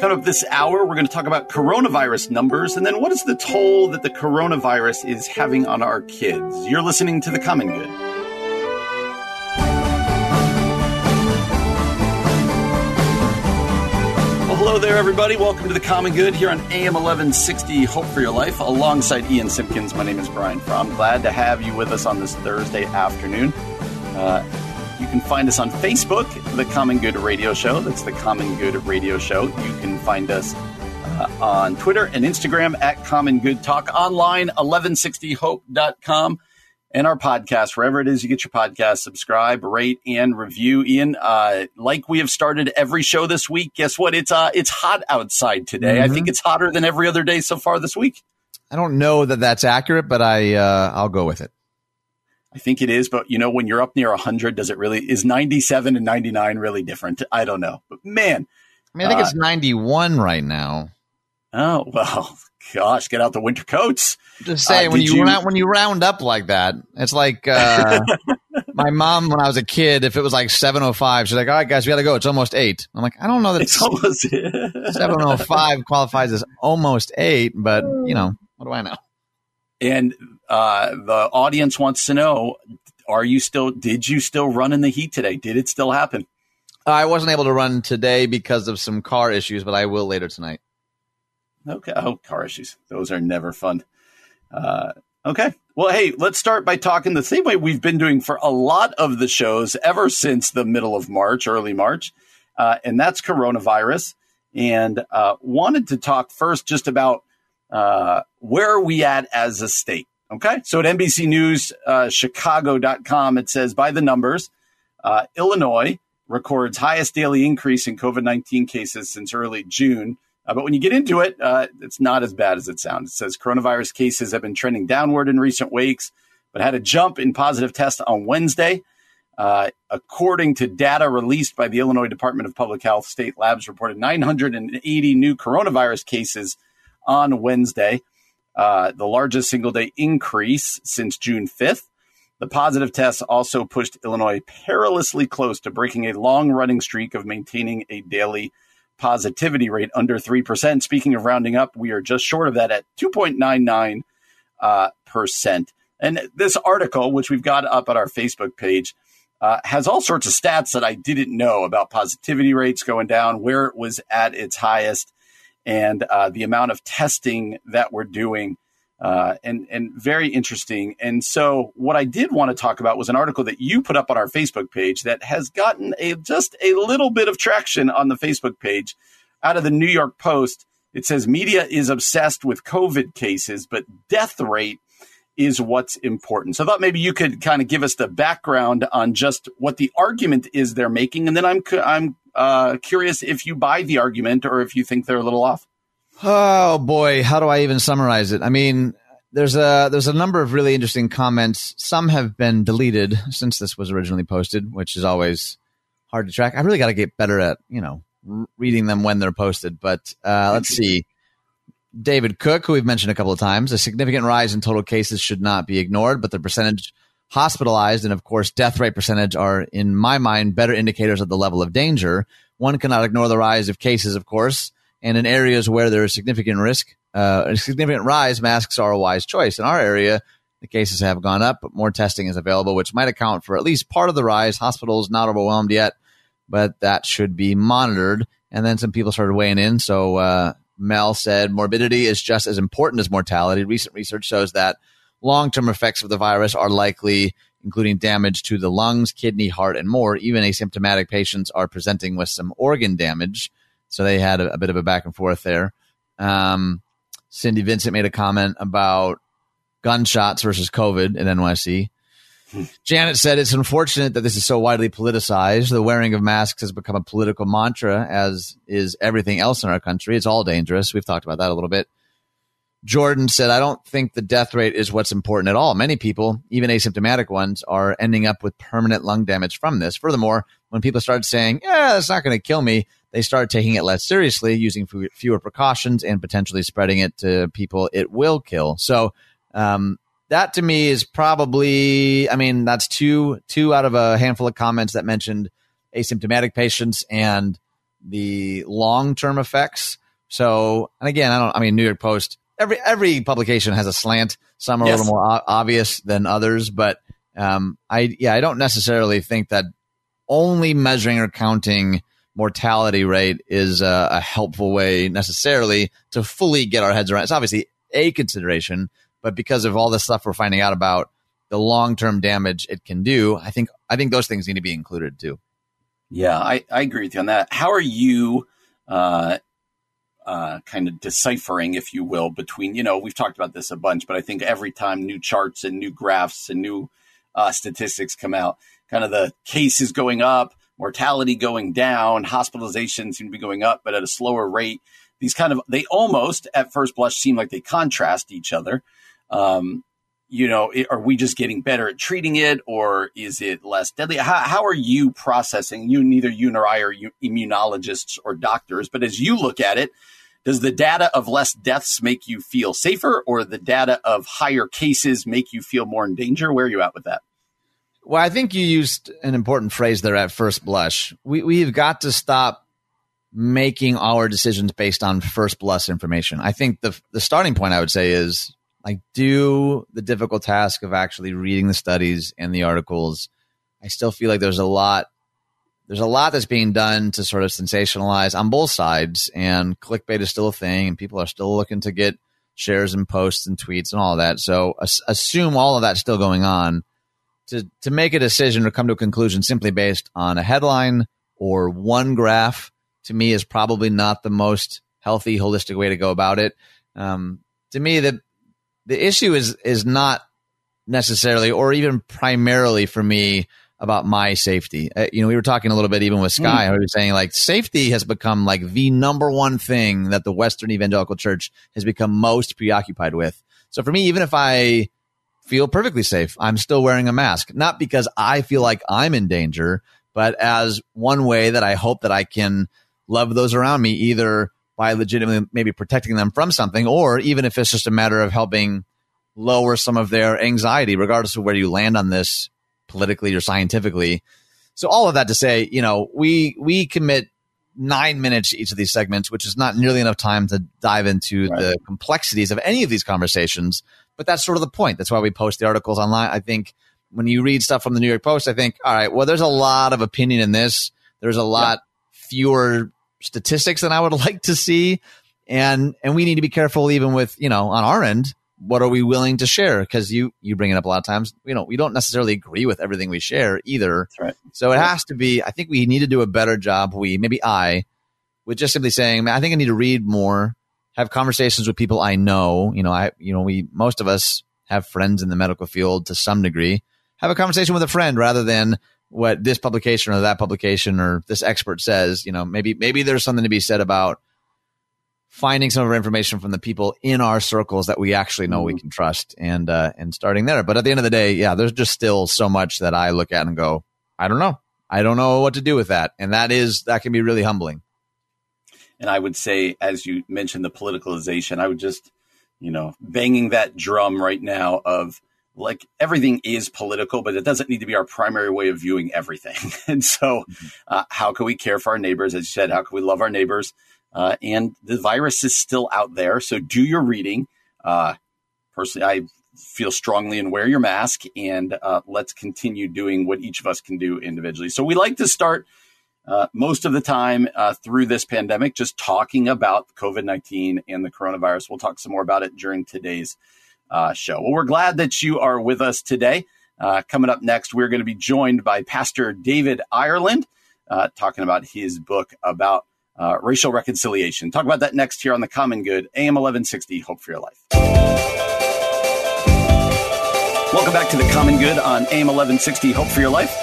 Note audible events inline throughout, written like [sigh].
Coming up this hour, we're going to talk about coronavirus numbers and then what is the toll that the coronavirus is having on our kids. You're listening to The Common Good. Hello there, everybody. Welcome to The Common Good here on AM 1160 Hope for Your Life. Alongside Ian Simpkins, my name is Brian Fromm. Glad to have you with us on this Thursday afternoon. Uh, can find us on Facebook, The Common Good Radio Show. That's The Common Good Radio Show. You can find us uh, on Twitter and Instagram at Common Good Talk, online, 1160hope.com, and our podcast, wherever it is you get your podcast, subscribe, rate, and review. Ian, uh, like we have started every show this week, guess what? It's uh, it's hot outside today. Mm-hmm. I think it's hotter than every other day so far this week. I don't know that that's accurate, but I uh, I'll go with it. I think it is, but you know, when you're up near 100, does it really, is 97 and 99 really different? I don't know. But man. I mean, I think uh, it's 91 right now. Oh, well, gosh, get out the winter coats. Just say, uh, when you, you, round, when you round up like that, it's like, uh, [laughs] my mom, when I was a kid, if it was like 705, she's like, all right, guys, we got to go. It's almost eight. I'm like, I don't know that it's almost [laughs] 705 qualifies as almost eight, but you know, what do I know? And uh, the audience wants to know: Are you still? Did you still run in the heat today? Did it still happen? I wasn't able to run today because of some car issues, but I will later tonight. Okay. Oh, car issues. Those are never fun. Uh, okay. Well, hey, let's start by talking the same way we've been doing for a lot of the shows ever since the middle of March, early March, uh, and that's coronavirus. And uh, wanted to talk first just about uh, where are we at as a state? Okay. So at NBC News, uh, Chicago.com, it says by the numbers, uh, Illinois records highest daily increase in COVID 19 cases since early June. Uh, but when you get into it, uh, it's not as bad as it sounds. It says coronavirus cases have been trending downward in recent weeks, but had a jump in positive tests on Wednesday. Uh, according to data released by the Illinois Department of Public Health, state labs reported 980 new coronavirus cases on Wednesday, uh, the largest single day increase since June 5th. The positive tests also pushed Illinois perilously close to breaking a long running streak of maintaining a daily positivity rate under 3%. Speaking of rounding up, we are just short of that at 2.99. Uh, percent. and this article, which we've got up at our Facebook page, uh, has all sorts of stats that I didn't know about positivity rates going down, where it was at its highest, and uh, the amount of testing that we're doing. Uh, and and very interesting. And so, what I did want to talk about was an article that you put up on our Facebook page that has gotten a just a little bit of traction on the Facebook page out of the New York Post. It says media is obsessed with COVID cases, but death rate is what's important. So I thought maybe you could kind of give us the background on just what the argument is they're making, and then I'm I'm uh, curious if you buy the argument or if you think they're a little off. Oh boy, how do I even summarize it? I mean, there's a there's a number of really interesting comments. Some have been deleted since this was originally posted, which is always hard to track. I really got to get better at you know reading them when they're posted. But uh, let's see. David Cook, who we've mentioned a couple of times, a significant rise in total cases should not be ignored, but the percentage hospitalized and, of course, death rate percentage are, in my mind, better indicators of the level of danger. One cannot ignore the rise of cases, of course, and in areas where there is significant risk, uh, a [laughs] significant rise, masks are a wise choice. In our area, the cases have gone up, but more testing is available, which might account for at least part of the rise. Hospitals not overwhelmed yet, but that should be monitored. And then some people started weighing in. So uh, Mel said morbidity is just as important as mortality. Recent research shows that Long term effects of the virus are likely, including damage to the lungs, kidney, heart, and more. Even asymptomatic patients are presenting with some organ damage. So they had a, a bit of a back and forth there. Um, Cindy Vincent made a comment about gunshots versus COVID in NYC. [laughs] Janet said it's unfortunate that this is so widely politicized. The wearing of masks has become a political mantra, as is everything else in our country. It's all dangerous. We've talked about that a little bit. Jordan said, I don't think the death rate is what's important at all. Many people, even asymptomatic ones, are ending up with permanent lung damage from this. Furthermore, when people start saying, yeah, it's not going to kill me, they start taking it less seriously, using fewer precautions and potentially spreading it to people it will kill. So, um, that to me is probably, I mean, that's two, two out of a handful of comments that mentioned asymptomatic patients and the long term effects. So, and again, I don't. I mean, New York Post. Every every publication has a slant. Some are yes. a little more o- obvious than others, but um, I yeah, I don't necessarily think that only measuring or counting mortality rate is a, a, helpful way necessarily to fully get our heads around. It's obviously a consideration, but because of all the stuff we're finding out about the long term damage it can do, I think I think those things need to be included too. Yeah, I, I agree with you on that. How are you uh, uh, kind of deciphering, if you will, between, you know, we've talked about this a bunch, but I think every time new charts and new graphs and new uh, statistics come out, kind of the cases going up, mortality going down, hospitalizations seem to be going up, but at a slower rate. These kind of, they almost at first blush seem like they contrast each other. Um, you know, are we just getting better at treating it or is it less deadly? How, how are you processing? You, neither you nor I are immunologists or doctors, but as you look at it, does the data of less deaths make you feel safer or the data of higher cases make you feel more in danger? Where are you at with that? Well, I think you used an important phrase there at first blush. We, we've got to stop making our decisions based on first blush information. I think the, the starting point I would say is like do the difficult task of actually reading the studies and the articles. I still feel like there's a lot there's a lot that's being done to sort of sensationalize on both sides and clickbait is still a thing and people are still looking to get shares and posts and tweets and all that. So assume all of that's still going on to to make a decision or come to a conclusion simply based on a headline or one graph to me is probably not the most healthy holistic way to go about it. Um, to me, the the issue is is not necessarily or even primarily for me about my safety. Uh, you know, we were talking a little bit even with Sky. Mm. I was saying like safety has become like the number one thing that the Western evangelical church has become most preoccupied with. So for me, even if I feel perfectly safe, I'm still wearing a mask, not because I feel like I'm in danger, but as one way that I hope that I can love those around me, either by legitimately maybe protecting them from something, or even if it's just a matter of helping lower some of their anxiety, regardless of where you land on this politically or scientifically. So all of that to say, you know, we we commit nine minutes to each of these segments, which is not nearly enough time to dive into right. the complexities of any of these conversations. But that's sort of the point. That's why we post the articles online. I think when you read stuff from the New York Post, I think, all right, well, there's a lot of opinion in this. There's a lot yeah. fewer statistics than I would [laughs] like to see. And, and we need to be careful even with, you know, on our end, what are we willing to share? Cause you, you bring it up a lot of times, you know, we don't necessarily agree with everything we share either. Right. So it has to be, I think we need to do a better job. We, maybe I, with just simply saying, I think I need to read more, have conversations with people I know. You know, I, you know, we, most of us have friends in the medical field to some degree. Have a conversation with a friend rather than, what this publication or that publication or this expert says. You know, maybe maybe there's something to be said about finding some of our information from the people in our circles that we actually know mm-hmm. we can trust and uh, and starting there. But at the end of the day, yeah, there's just still so much that I look at and go, I don't know. I don't know what to do with that. And that is that can be really humbling. And I would say, as you mentioned, the politicalization, I would just, you know, banging that drum right now of like everything is political, but it doesn't need to be our primary way of viewing everything. [laughs] and so, mm-hmm. uh, how can we care for our neighbors? As you said, how can we love our neighbors? Uh, and the virus is still out there. So, do your reading. Uh, personally, I feel strongly and wear your mask and uh, let's continue doing what each of us can do individually. So, we like to start. Uh, most of the time uh, through this pandemic, just talking about COVID 19 and the coronavirus. We'll talk some more about it during today's uh, show. Well, we're glad that you are with us today. Uh, coming up next, we're going to be joined by Pastor David Ireland, uh, talking about his book about uh, racial reconciliation. Talk about that next here on The Common Good, AM 1160, Hope for Your Life. Welcome back to The Common Good on AM 1160, Hope for Your Life.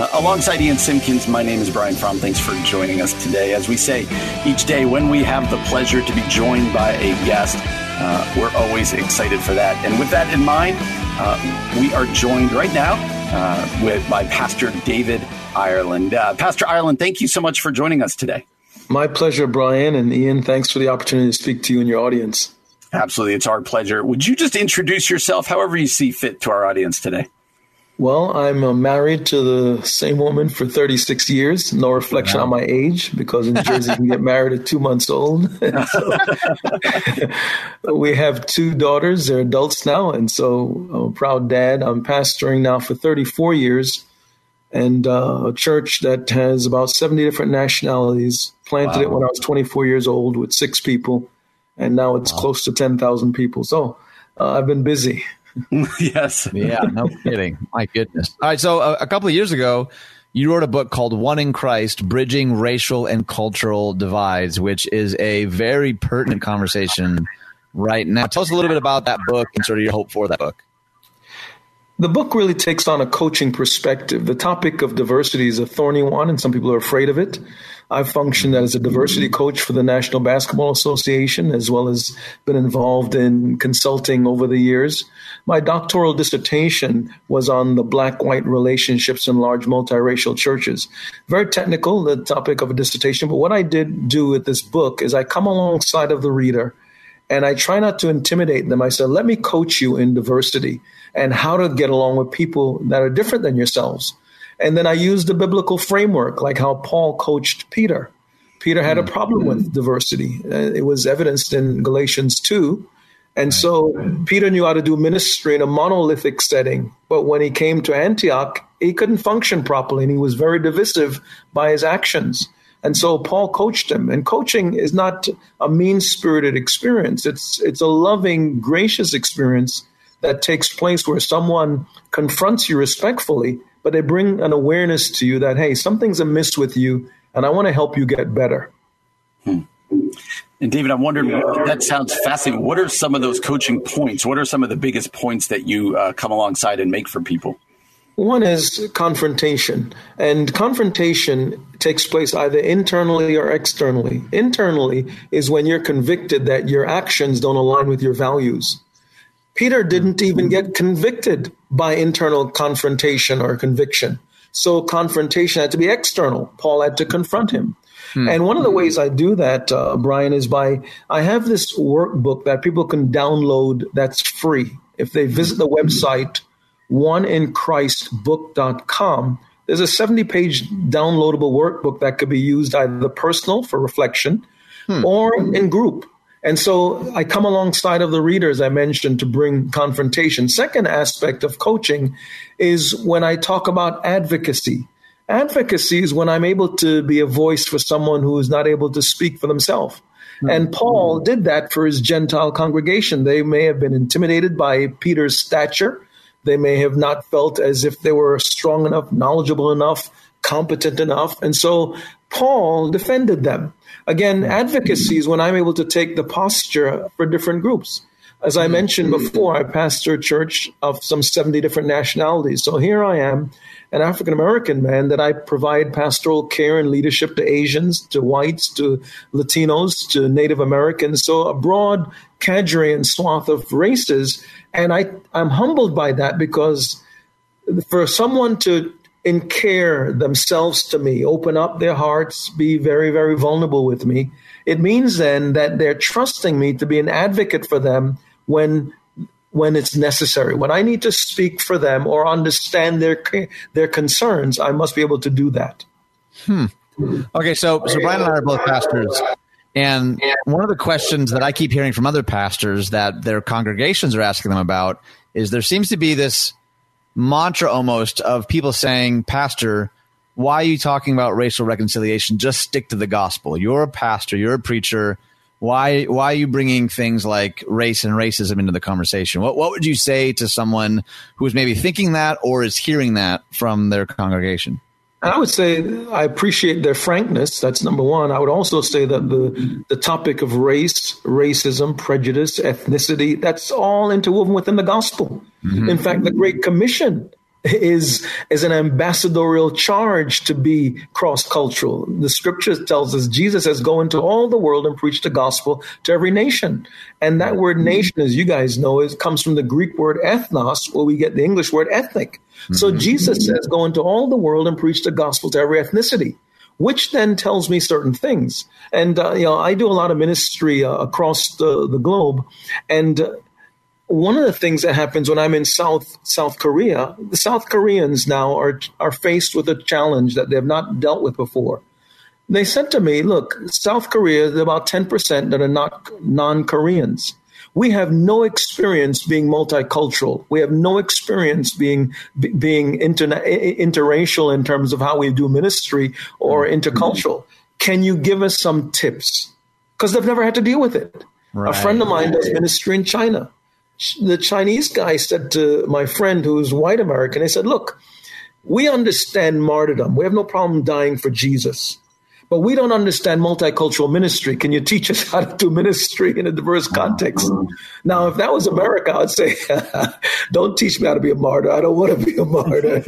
Uh, alongside Ian Simpkins, my name is Brian Fromm. Thanks for joining us today. As we say each day, when we have the pleasure to be joined by a guest, uh, we're always excited for that. And with that in mind, uh, we are joined right now uh, with by Pastor David Ireland. Uh, Pastor Ireland, thank you so much for joining us today. My pleasure, Brian and Ian. Thanks for the opportunity to speak to you and your audience. Absolutely, it's our pleasure. Would you just introduce yourself, however you see fit, to our audience today? Well, I'm uh, married to the same woman for 36 years. No reflection wow. on my age because in Jersey you can get married at two months old. [laughs] we have two daughters. They're adults now. And so I'm a proud dad. I'm pastoring now for 34 years and uh, a church that has about 70 different nationalities. Planted wow. it when I was 24 years old with six people. And now it's wow. close to 10,000 people. So uh, I've been busy. [laughs] yes. yeah, no kidding. My goodness. All right. So uh, a couple of years ago, you wrote a book called One in Christ Bridging Racial and Cultural Divides, which is a very pertinent conversation right now. Tell us a little bit about that book and sort of your hope for that book. The book really takes on a coaching perspective. The topic of diversity is a thorny one, and some people are afraid of it. I've functioned as a diversity coach for the National Basketball Association, as well as been involved in consulting over the years. My doctoral dissertation was on the black white relationships in large multiracial churches. Very technical, the topic of a dissertation, but what I did do with this book is I come alongside of the reader and I try not to intimidate them. I said, let me coach you in diversity and how to get along with people that are different than yourselves. And then I used the biblical framework, like how Paul coached Peter. Peter had a mm. problem with diversity. Uh, it was evidenced in Galatians 2. And so Peter knew how to do ministry in a monolithic setting. But when he came to Antioch, he couldn't function properly and he was very divisive by his actions. And so Paul coached him. And coaching is not a mean spirited experience, it's, it's a loving, gracious experience that takes place where someone confronts you respectfully but they bring an awareness to you that, hey, something's amiss with you, and I want to help you get better. Hmm. And David, I'm wondering, that sounds fascinating. What are some of those coaching points? What are some of the biggest points that you uh, come alongside and make for people? One is confrontation, and confrontation takes place either internally or externally. Internally is when you're convicted that your actions don't align with your values. Peter didn't even get convicted by internal confrontation or conviction. So confrontation had to be external. Paul had to confront him. Hmm. And one of the ways I do that, uh, Brian, is by I have this workbook that people can download that's free. If they visit the website oneinchristbook.com, there's a 70 page downloadable workbook that could be used either personal for reflection hmm. or in group. And so I come alongside of the readers I mentioned to bring confrontation. Second aspect of coaching is when I talk about advocacy. Advocacy is when I'm able to be a voice for someone who is not able to speak for themselves. Mm-hmm. And Paul did that for his Gentile congregation. They may have been intimidated by Peter's stature. They may have not felt as if they were strong enough, knowledgeable enough, competent enough. And so Paul defended them. Again, advocacy is when I'm able to take the posture for different groups. As I mentioned before, I pastor a church of some 70 different nationalities. So here I am, an African American man, that I provide pastoral care and leadership to Asians, to whites, to Latinos, to Native Americans. So a broad cadre and swath of races. And I, I'm humbled by that because for someone to and care themselves to me, open up their hearts, be very, very vulnerable with me, it means then that they're trusting me to be an advocate for them when when it's necessary. When I need to speak for them or understand their their concerns, I must be able to do that. Hmm. Okay, so so Brian and I are both pastors. And one of the questions that I keep hearing from other pastors that their congregations are asking them about is there seems to be this mantra almost of people saying, Pastor, why are you talking about racial reconciliation? Just stick to the gospel. You're a pastor, you're a preacher. Why, why are you bringing things like race and racism into the conversation? What, what would you say to someone who is maybe thinking that or is hearing that from their congregation? I would say I appreciate their frankness. That's number one. I would also say that the the topic of race, racism, prejudice, ethnicity, that's all interwoven within the gospel. Mm-hmm. In fact, the Great Commission is is an ambassadorial charge to be cross cultural. The scripture tells us Jesus says, "Go into all the world and preach the gospel to every nation." And that word "nation," as you guys know, is comes from the Greek word ethnos, where we get the English word ethnic. Mm-hmm. So Jesus says, "Go into all the world and preach the gospel to every ethnicity." Which then tells me certain things, and uh, you know I do a lot of ministry uh, across the, the globe, and uh, one of the things that happens when I'm in South South Korea, the South Koreans now are are faced with a challenge that they have not dealt with before. They said to me, "Look, South Korea, there's about ten percent that are not non-Koreans. We have no experience being multicultural. We have no experience being being interna- interracial in terms of how we do ministry or mm-hmm. intercultural. Can you give us some tips?" Because they've never had to deal with it. Right. A friend of mine does ministry in China. The Chinese guy said to my friend who's white American, he said, Look, we understand martyrdom. We have no problem dying for Jesus. But we don't understand multicultural ministry. Can you teach us [laughs] how to do ministry in a diverse context? Now, if that was America, I'd say, [laughs] don't teach me how to be a martyr. I don't want to be a martyr.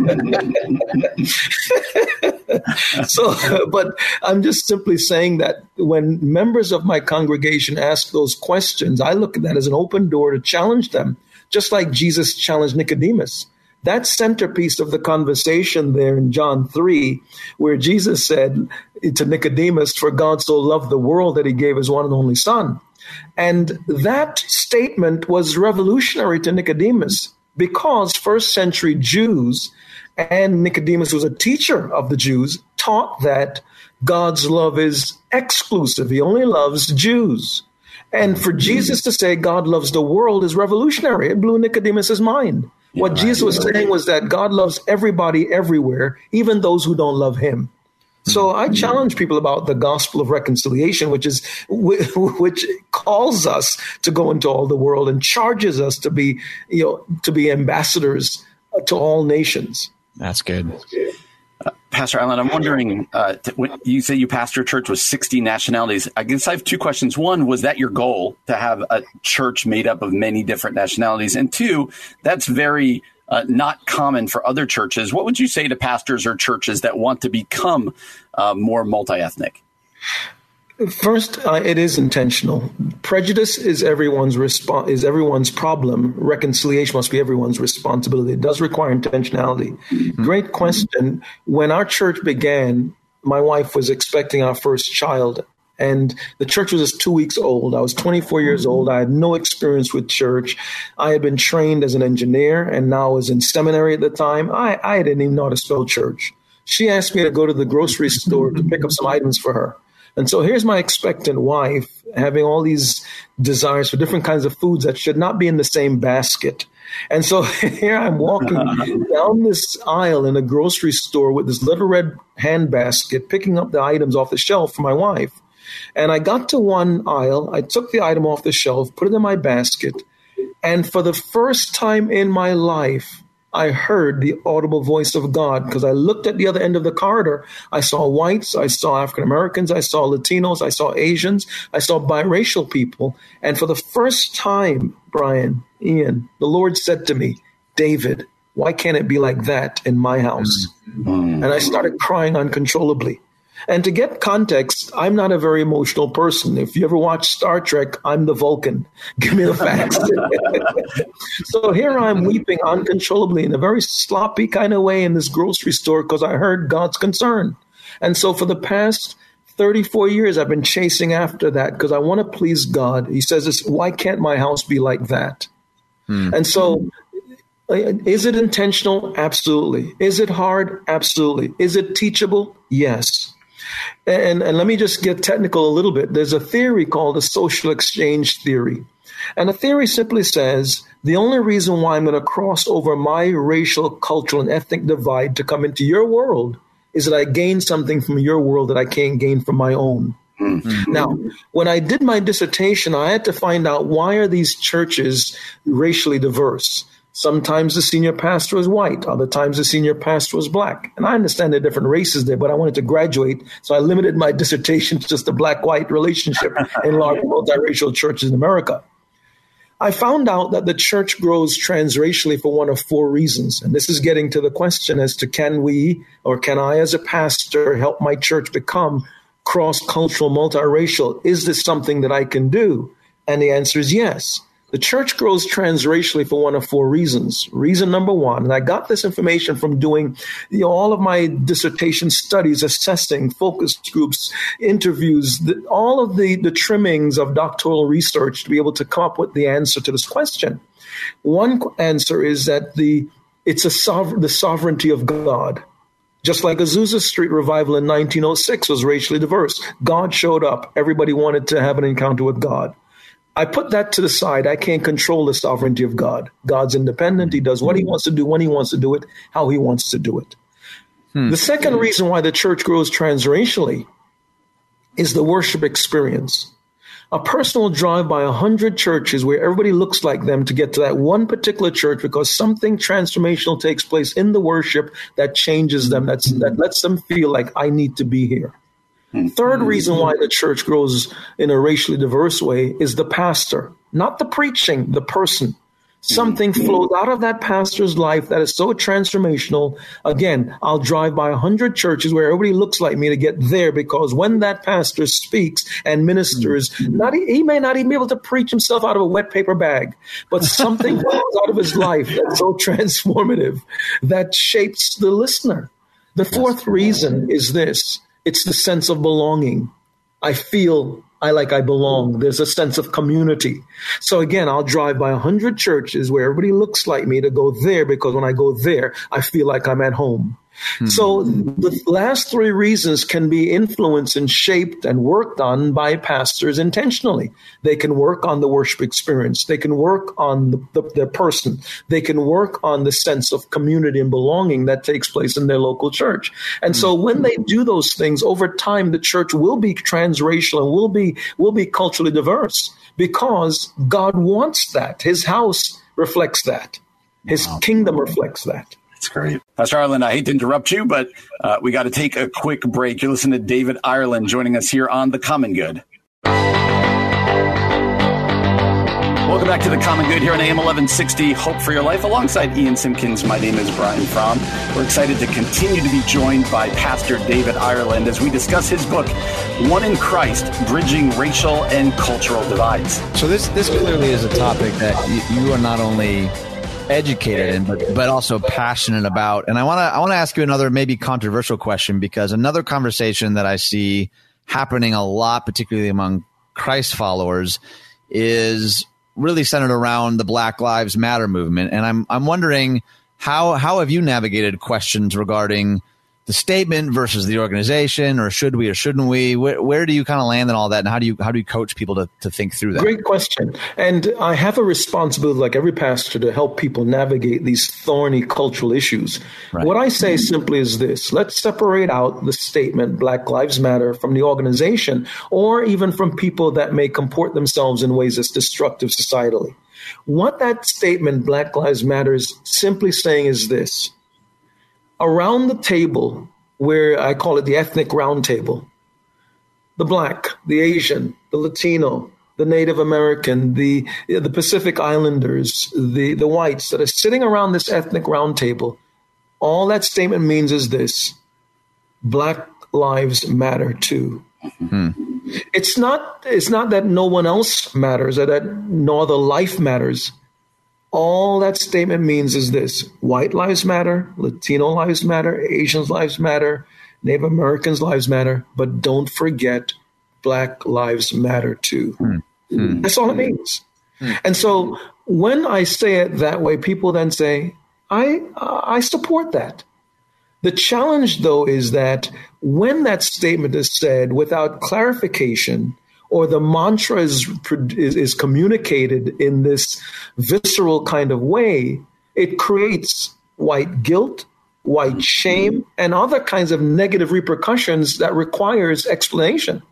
[laughs] [laughs] so, but I'm just simply saying that when members of my congregation ask those questions, I look at that as an open door to challenge them, just like Jesus challenged Nicodemus. That centerpiece of the conversation there in John 3, where Jesus said to Nicodemus, For God so loved the world that he gave his one and only Son. And that statement was revolutionary to Nicodemus because first century Jews and Nicodemus was a teacher of the Jews, taught that God's love is exclusive. He only loves Jews. And for Jesus to say God loves the world is revolutionary. It blew Nicodemus's mind. What. Jesus was saying was that God loves everybody everywhere, even those who don't love him. Hmm. So I challenge people about the gospel of reconciliation, which is [laughs] which calls us to go into all the world and charges us to be, you know, to be ambassadors to all nations. That's good. Uh, Pastor Allen, I'm wondering, uh, you say you pastor a church with 60 nationalities. I guess I have two questions. One, was that your goal to have a church made up of many different nationalities? And two, that's very uh, not common for other churches. What would you say to pastors or churches that want to become uh, more multi ethnic? First, uh, it is intentional. Prejudice is everyone's respo- is everyone's problem. Reconciliation must be everyone's responsibility. It does require intentionality. Mm-hmm. Great question. When our church began, my wife was expecting our first child, and the church was just two weeks old. I was 24 years old. I had no experience with church. I had been trained as an engineer, and now I was in seminary at the time. I, I didn't even know how to spell church. She asked me to go to the grocery store to pick up some items for her. And so here's my expectant wife having all these desires for different kinds of foods that should not be in the same basket. And so [laughs] here I'm walking [laughs] down this aisle in a grocery store with this little red hand basket, picking up the items off the shelf for my wife. And I got to one aisle, I took the item off the shelf, put it in my basket, and for the first time in my life, I heard the audible voice of God because I looked at the other end of the corridor. I saw whites, I saw African Americans, I saw Latinos, I saw Asians, I saw biracial people. And for the first time, Brian, Ian, the Lord said to me, David, why can't it be like that in my house? Mm-hmm. And I started crying uncontrollably. And to get context, I'm not a very emotional person. If you ever watch Star Trek, I'm the Vulcan. [laughs] Give me the facts. [laughs] so here I'm weeping uncontrollably in a very sloppy kind of way in this grocery store because I heard God's concern. And so for the past 34 years, I've been chasing after that because I want to please God. He says, this, Why can't my house be like that? Hmm. And so is it intentional? Absolutely. Is it hard? Absolutely. Is it teachable? Yes. And, and let me just get technical a little bit. There's a theory called the social exchange theory. And the theory simply says the only reason why I'm going to cross over my racial, cultural, and ethnic divide to come into your world is that I gain something from your world that I can't gain from my own. Mm-hmm. Now, when I did my dissertation, I had to find out why are these churches racially diverse? Sometimes the senior pastor was white, other times the senior pastor was black. And I understand the different races there, but I wanted to graduate, so I limited my [laughs] dissertation to just a black white relationship in large multiracial churches in America. I found out that the church grows transracially for one of four reasons. And this is getting to the question as to can we or can I, as a pastor, help my church become cross cultural, multiracial? Is this something that I can do? And the answer is yes. The church grows transracially for one of four reasons. Reason number one, and I got this information from doing you know, all of my dissertation studies, assessing focus groups, interviews, the, all of the, the trimmings of doctoral research to be able to come up with the answer to this question. One answer is that the it's a the sovereignty of God. Just like Azusa Street revival in 1906 was racially diverse. God showed up. Everybody wanted to have an encounter with God. I put that to the side. I can't control the sovereignty of God. God's independent. He does what he wants to do, when he wants to do it, how he wants to do it. Hmm. The second reason why the church grows transracially is the worship experience. A personal drive by a hundred churches where everybody looks like them to get to that one particular church because something transformational takes place in the worship that changes them, that's, that lets them feel like I need to be here. Hmm. Third reason why the church grows in a racially diverse way is the pastor, not the preaching, the person. Hmm. Something flows out of that pastor's life that is so transformational. Again, I'll drive by a hundred churches where everybody looks like me to get there because when that pastor speaks and ministers, hmm. not he may not even be able to preach himself out of a wet paper bag, but [laughs] something flows out of his life that's so transformative that shapes the listener. The fourth reason is this it's the sense of belonging. I feel I like I belong. There's a sense of community. So again, I'll drive by a hundred churches where everybody looks like me to go there because when I go there, I feel like I'm at home. Hmm. So the last three reasons can be influenced and shaped and worked on by pastors intentionally. They can work on the worship experience. They can work on the, the, their person. They can work on the sense of community and belonging that takes place in their local church. And hmm. so when they do those things over time, the church will be transracial and will be, will be culturally diverse because God wants that. His house reflects that. His wow. kingdom reflects that. That's great. Pastor Ireland, I hate to interrupt you, but uh, we got to take a quick break. You listen to David Ireland joining us here on The Common Good. Welcome back to The Common Good here on AM 1160, Hope for Your Life. Alongside Ian Simpkins, my name is Brian Fromm. We're excited to continue to be joined by Pastor David Ireland as we discuss his book, One in Christ, Bridging Racial and Cultural Divides. So this, this clearly is a topic that you, you are not only educated in, but but also passionate about. And I want to I want to ask you another maybe controversial question because another conversation that I see happening a lot, particularly among Christ followers, is really centered around the Black Lives Matter movement. And I'm I'm wondering how how have you navigated questions regarding the statement versus the organization, or should we or shouldn't we? Where, where do you kind of land in all that, and how do you how do you coach people to, to think through that? Great question. And I have a responsibility, like every pastor, to help people navigate these thorny cultural issues. Right. What I say simply is this: Let's separate out the statement "Black Lives Matter" from the organization, or even from people that may comport themselves in ways that's destructive societally. What that statement "Black Lives Matter" is simply saying is this around the table, where I call it the ethnic round table, the black, the Asian, the Latino, the Native American, the the Pacific Islanders, the the whites that are sitting around this ethnic round table, all that statement means is this: Black lives matter too. Mm-hmm. It's not it's not that no one else matters or that no other life matters. All that statement means is this white lives matter, Latino lives matter, Asians' lives matter, Native Americans' lives matter, but don't forget Black lives matter too. Mm-hmm. That's all it means. Mm-hmm. And so when I say it that way, people then say, I, I support that. The challenge, though, is that when that statement is said without clarification, or the mantra is, is, is communicated in this visceral kind of way, it creates white guilt, white shame, and other kinds of negative repercussions that requires explanation.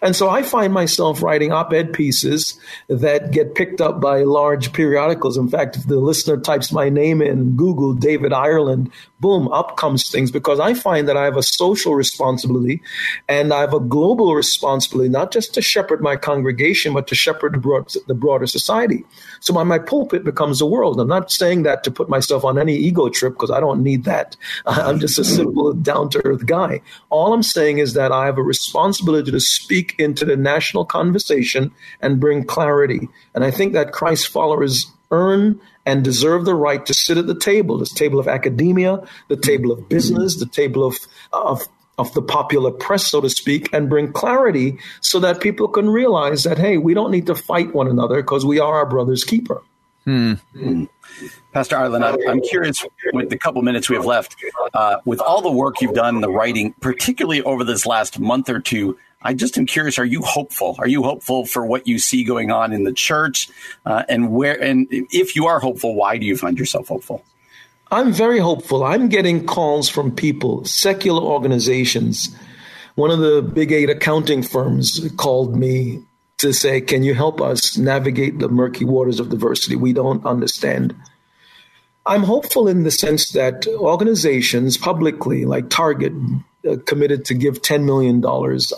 And so I find myself writing op ed pieces that get picked up by large periodicals. In fact, if the listener types my name in Google, David Ireland, boom, up comes things because I find that I have a social responsibility and I have a global responsibility, not just to shepherd my congregation, but to shepherd the, broad, the broader society. So my, my pulpit becomes the world. I'm not saying that to put myself on any ego trip because I don't need that. [laughs] I'm just a simple, down to earth guy. All I'm saying is that I have a responsibility to speak speak into the national conversation and bring clarity. And I think that Christ followers earn and deserve the right to sit at the table, this table of academia, the table of business, the table of, of of the popular press, so to speak, and bring clarity so that people can realize that, hey, we don't need to fight one another because we are our brother's keeper. Hmm. Pastor Ireland, I'm, I'm, curious with the couple minutes we have left, uh, with all the work you've done, the writing, particularly over this last month or two, I just am curious: Are you hopeful? Are you hopeful for what you see going on in the church, uh, and where? And if you are hopeful, why do you find yourself hopeful? I'm very hopeful. I'm getting calls from people, secular organizations. One of the big eight accounting firms called me to say, Can you help us navigate the murky waters of diversity? We don't understand. I'm hopeful in the sense that organizations publicly, like Target, Uh, committed to give $10 million.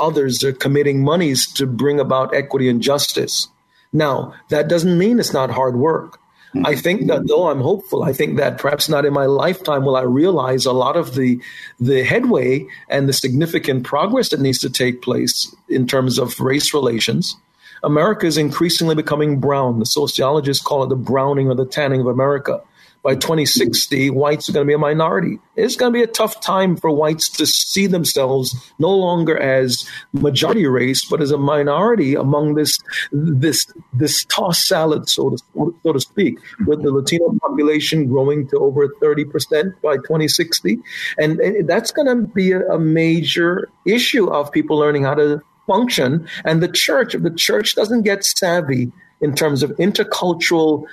Others are committing monies to bring about equity and justice. Now, that doesn't mean it's not hard work. I think that though I'm hopeful, I think that perhaps not in my lifetime will I realize a lot of the the headway and the significant progress that needs to take place in terms of race relations America is increasingly becoming brown. The sociologists call it the browning or the tanning of America. By 2060, whites are going to be a minority. It's going to be a tough time for whites to see themselves no longer as majority race, but as a minority among this this this tossed salad, so to so to speak, with the Latino population growing to over 30 percent by 2060, and, that's going to be a, a major issue of people learning how to function. And the church, if the church doesn't get savvy in terms of intercultural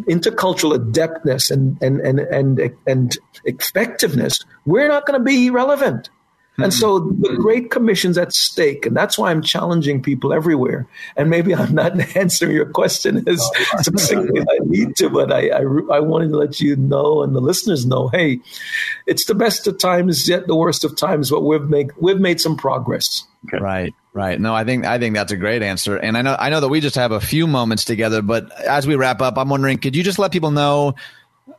intercultural adeptness and and and and, and effectiveness, we're not going to be relevant. And so the Great Commission's at stake, and that's why I'm challenging people everywhere. And maybe I'm not [laughs] answering your question as succinctly as I need to, but I, I, I wanted to let you know and the listeners know, hey, it's the best of times, yet the worst of times, but we've made we've made some progress. Okay. Right, right. No, I think I think that's a great answer, and I know I know that we just have a few moments together. But as we wrap up, I'm wondering, could you just let people know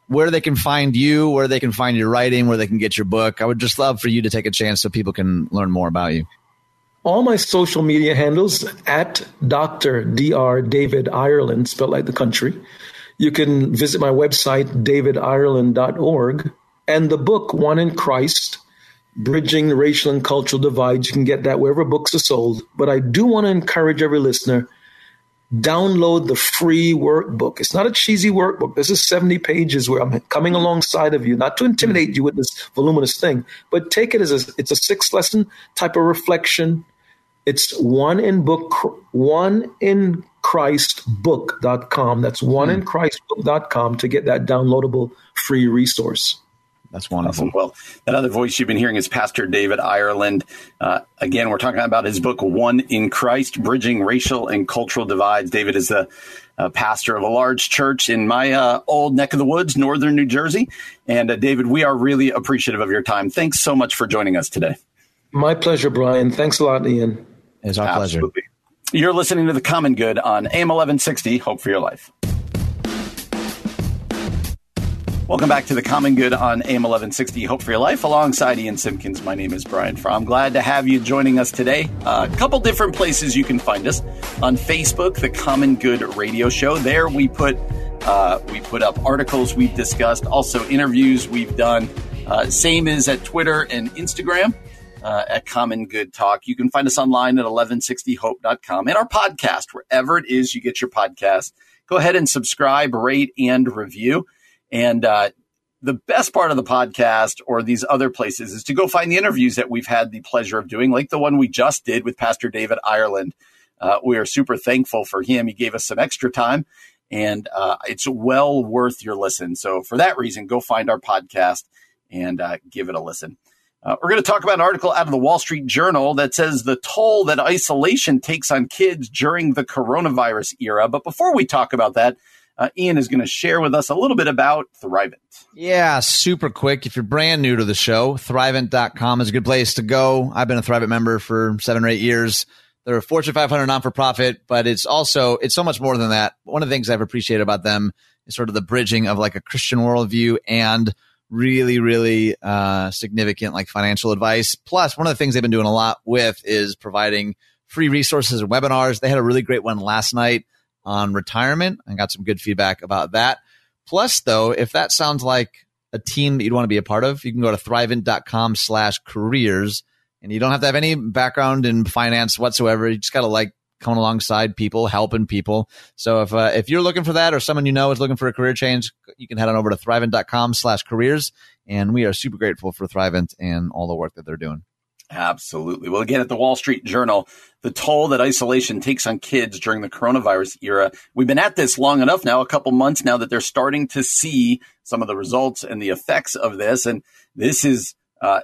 where they can find you, where they can find your writing, where they can get your book? I would just love for you to take a chance so people can learn more about you. All my social media handles at Dr. Dr. David Ireland, spelled like the country. You can visit my website, davidireland.org, and the book, One in Christ Bridging Racial and Cultural Divides. You can get that wherever books are sold. But I do want to encourage every listener download the free workbook. It's not a cheesy workbook. This is 70 pages where I'm coming alongside of you, not to intimidate hmm. you with this voluminous thing, but take it as a, it's a six lesson type of reflection. It's one in book, one in Christ book.com. That's one in hmm. Christ book.com to get that downloadable free resource. That's wonderful. Awesome. Well, that other voice you've been hearing is Pastor David Ireland. Uh, again, we're talking about his book, One in Christ Bridging Racial and Cultural Divides. David is the uh, pastor of a large church in my uh, old neck of the woods, northern New Jersey. And uh, David, we are really appreciative of your time. Thanks so much for joining us today. My pleasure, Brian. Thanks a lot, Ian. It's our Absolutely. pleasure. You're listening to The Common Good on AM 1160. Hope for your life. Welcome back to the Common Good on AM 1160 Hope for Your Life alongside Ian Simpkins. My name is Brian Fromm. Glad to have you joining us today. A couple different places you can find us on Facebook, the Common Good Radio Show. There we put uh, we put up articles we've discussed, also interviews we've done. Uh, same as at Twitter and Instagram. Uh, at Common Good Talk. You can find us online at 1160hope.com and our podcast, wherever it is you get your podcast. Go ahead and subscribe, rate, and review. And uh, the best part of the podcast or these other places is to go find the interviews that we've had the pleasure of doing, like the one we just did with Pastor David Ireland. Uh, we are super thankful for him. He gave us some extra time and uh, it's well worth your listen. So, for that reason, go find our podcast and uh, give it a listen. Uh, we're going to talk about an article out of the Wall Street Journal that says the toll that isolation takes on kids during the coronavirus era. But before we talk about that, uh, Ian is going to share with us a little bit about Thrivent. Yeah, super quick. If you're brand new to the show, Thrivent.com is a good place to go. I've been a Thrivent member for seven or eight years. They're a Fortune 500 non for profit, but it's also, it's so much more than that. One of the things I've appreciated about them is sort of the bridging of like a Christian worldview and really, really uh, significant like financial advice. Plus, one of the things they've been doing a lot with is providing free resources and webinars. They had a really great one last night on retirement and got some good feedback about that. Plus, though, if that sounds like a team that you'd want to be a part of, you can go to thrivent.com slash careers and you don't have to have any background in finance whatsoever. You just got to like coming alongside people, helping people. So if uh, if you're looking for that or someone you know is looking for a career change, you can head on over to thrivent.com slash careers. And we are super grateful for Thrivent and all the work that they're doing. Absolutely. Well, again, at the Wall Street Journal, the toll that isolation takes on kids during the coronavirus era. We've been at this long enough now, a couple months now, that they're starting to see some of the results and the effects of this. And this is uh,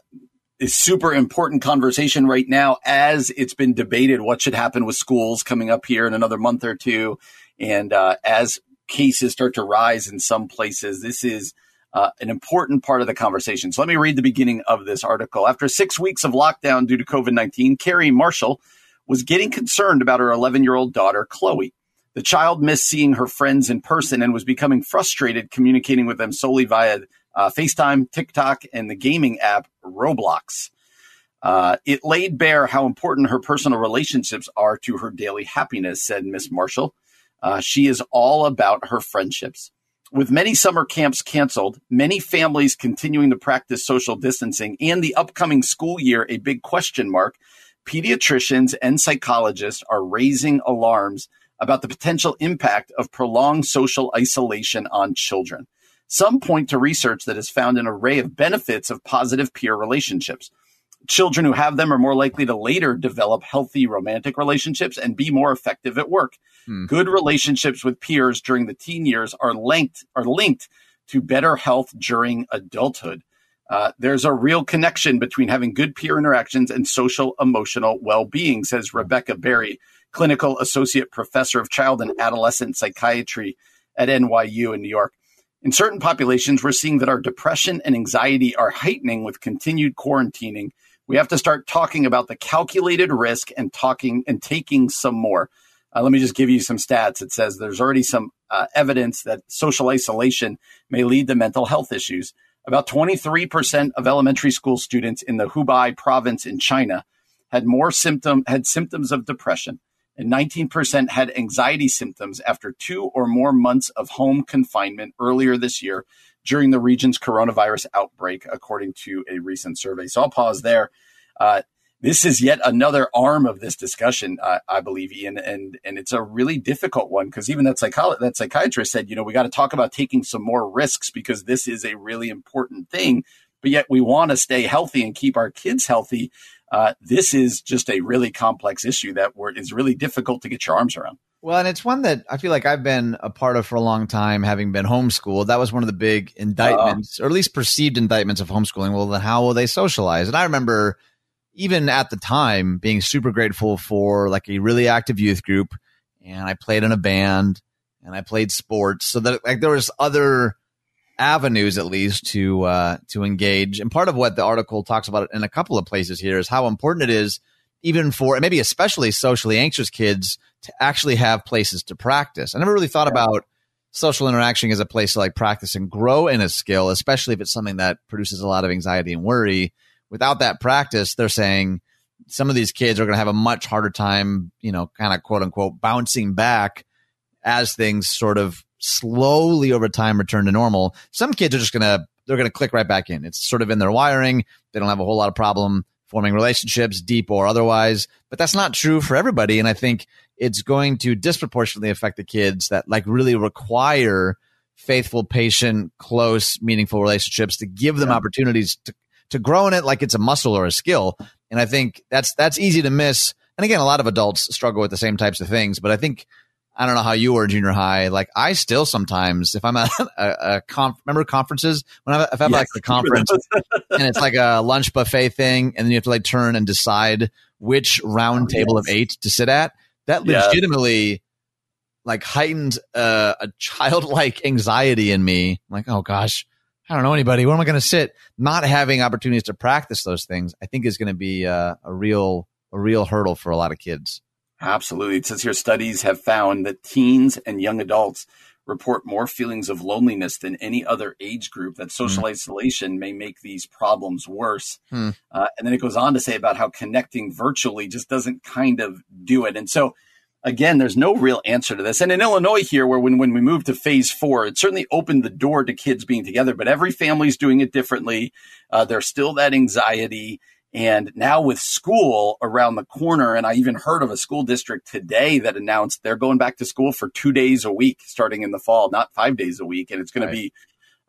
a super important conversation right now as it's been debated what should happen with schools coming up here in another month or two. And uh, as cases start to rise in some places, this is uh, an important part of the conversation. So let me read the beginning of this article. After six weeks of lockdown due to COVID 19, Carrie Marshall was getting concerned about her 11 year old daughter, Chloe. The child missed seeing her friends in person and was becoming frustrated communicating with them solely via uh, FaceTime, TikTok, and the gaming app Roblox. Uh, it laid bare how important her personal relationships are to her daily happiness, said Miss Marshall. Uh, she is all about her friendships. With many summer camps canceled, many families continuing to practice social distancing, and the upcoming school year a big question mark, pediatricians and psychologists are raising alarms about the potential impact of prolonged social isolation on children. Some point to research that has found an array of benefits of positive peer relationships. Children who have them are more likely to later develop healthy romantic relationships and be more effective at work. Hmm. Good relationships with peers during the teen years are linked are linked to better health during adulthood. Uh, there's a real connection between having good peer interactions and social emotional well-being, says Rebecca Berry, clinical associate professor of child and adolescent psychiatry at NYU in New York. In certain populations, we're seeing that our depression and anxiety are heightening with continued quarantining. We have to start talking about the calculated risk and talking and taking some more. Uh, let me just give you some stats. It says there's already some uh, evidence that social isolation may lead to mental health issues. About 23% of elementary school students in the Hubei province in China had more symptom had symptoms of depression, and 19% had anxiety symptoms after two or more months of home confinement earlier this year during the region's coronavirus outbreak, according to a recent survey. So I'll pause there. Uh, this is yet another arm of this discussion, I believe, Ian, and and it's a really difficult one because even that psycholo- that psychiatrist said, you know, we got to talk about taking some more risks because this is a really important thing, but yet we want to stay healthy and keep our kids healthy. Uh, this is just a really complex issue that is really difficult to get your arms around. Well, and it's one that I feel like I've been a part of for a long time, having been homeschooled. That was one of the big indictments, uh, or at least perceived indictments of homeschooling. Well, then how will they socialize? And I remember even at the time being super grateful for like a really active youth group and I played in a band and I played sports so that like there was other avenues at least to uh, to engage and part of what the article talks about in a couple of places here is how important it is even for and maybe especially socially anxious kids to actually have places to practice. I never really thought about social interaction as a place to like practice and grow in a skill, especially if it's something that produces a lot of anxiety and worry without that practice, they're saying some of these kids are going to have a much harder time, you know, kind of quote unquote bouncing back as things sort of slowly over time return to normal. Some kids are just going to, they're going to click right back in. It's sort of in their wiring. They don't have a whole lot of problem forming relationships, deep or otherwise. But that's not true for everybody. And I think it's going to disproportionately affect the kids that like really require faithful, patient, close, meaningful relationships to give them yeah. opportunities to to grow in it like it's a muscle or a skill. And I think that's that's easy to miss. And again, a lot of adults struggle with the same types of things. But I think I don't know how you were in junior high. Like I still sometimes, if I'm at [laughs] a, a conf, remember conferences when I, if I'm yes, like a [laughs] conference and it's like a lunch buffet thing, and then you have to like turn and decide which round oh, table yes. of eight to sit at. That legitimately like heightened uh, a childlike anxiety in me. I'm like, oh gosh, I don't know anybody. Where am I going to sit? Not having opportunities to practice those things, I think, is going to be uh, a real a real hurdle for a lot of kids. Absolutely. It says here studies have found that teens and young adults report more feelings of loneliness than any other age group, that social mm. isolation may make these problems worse. Mm. Uh, and then it goes on to say about how connecting virtually just doesn't kind of do it. And so, again, there's no real answer to this. And in Illinois here, where when, when we moved to phase four, it certainly opened the door to kids being together, but every family's doing it differently. Uh, there's still that anxiety. And now with school around the corner, and I even heard of a school district today that announced they're going back to school for two days a week starting in the fall, not five days a week. And it's going right. to be,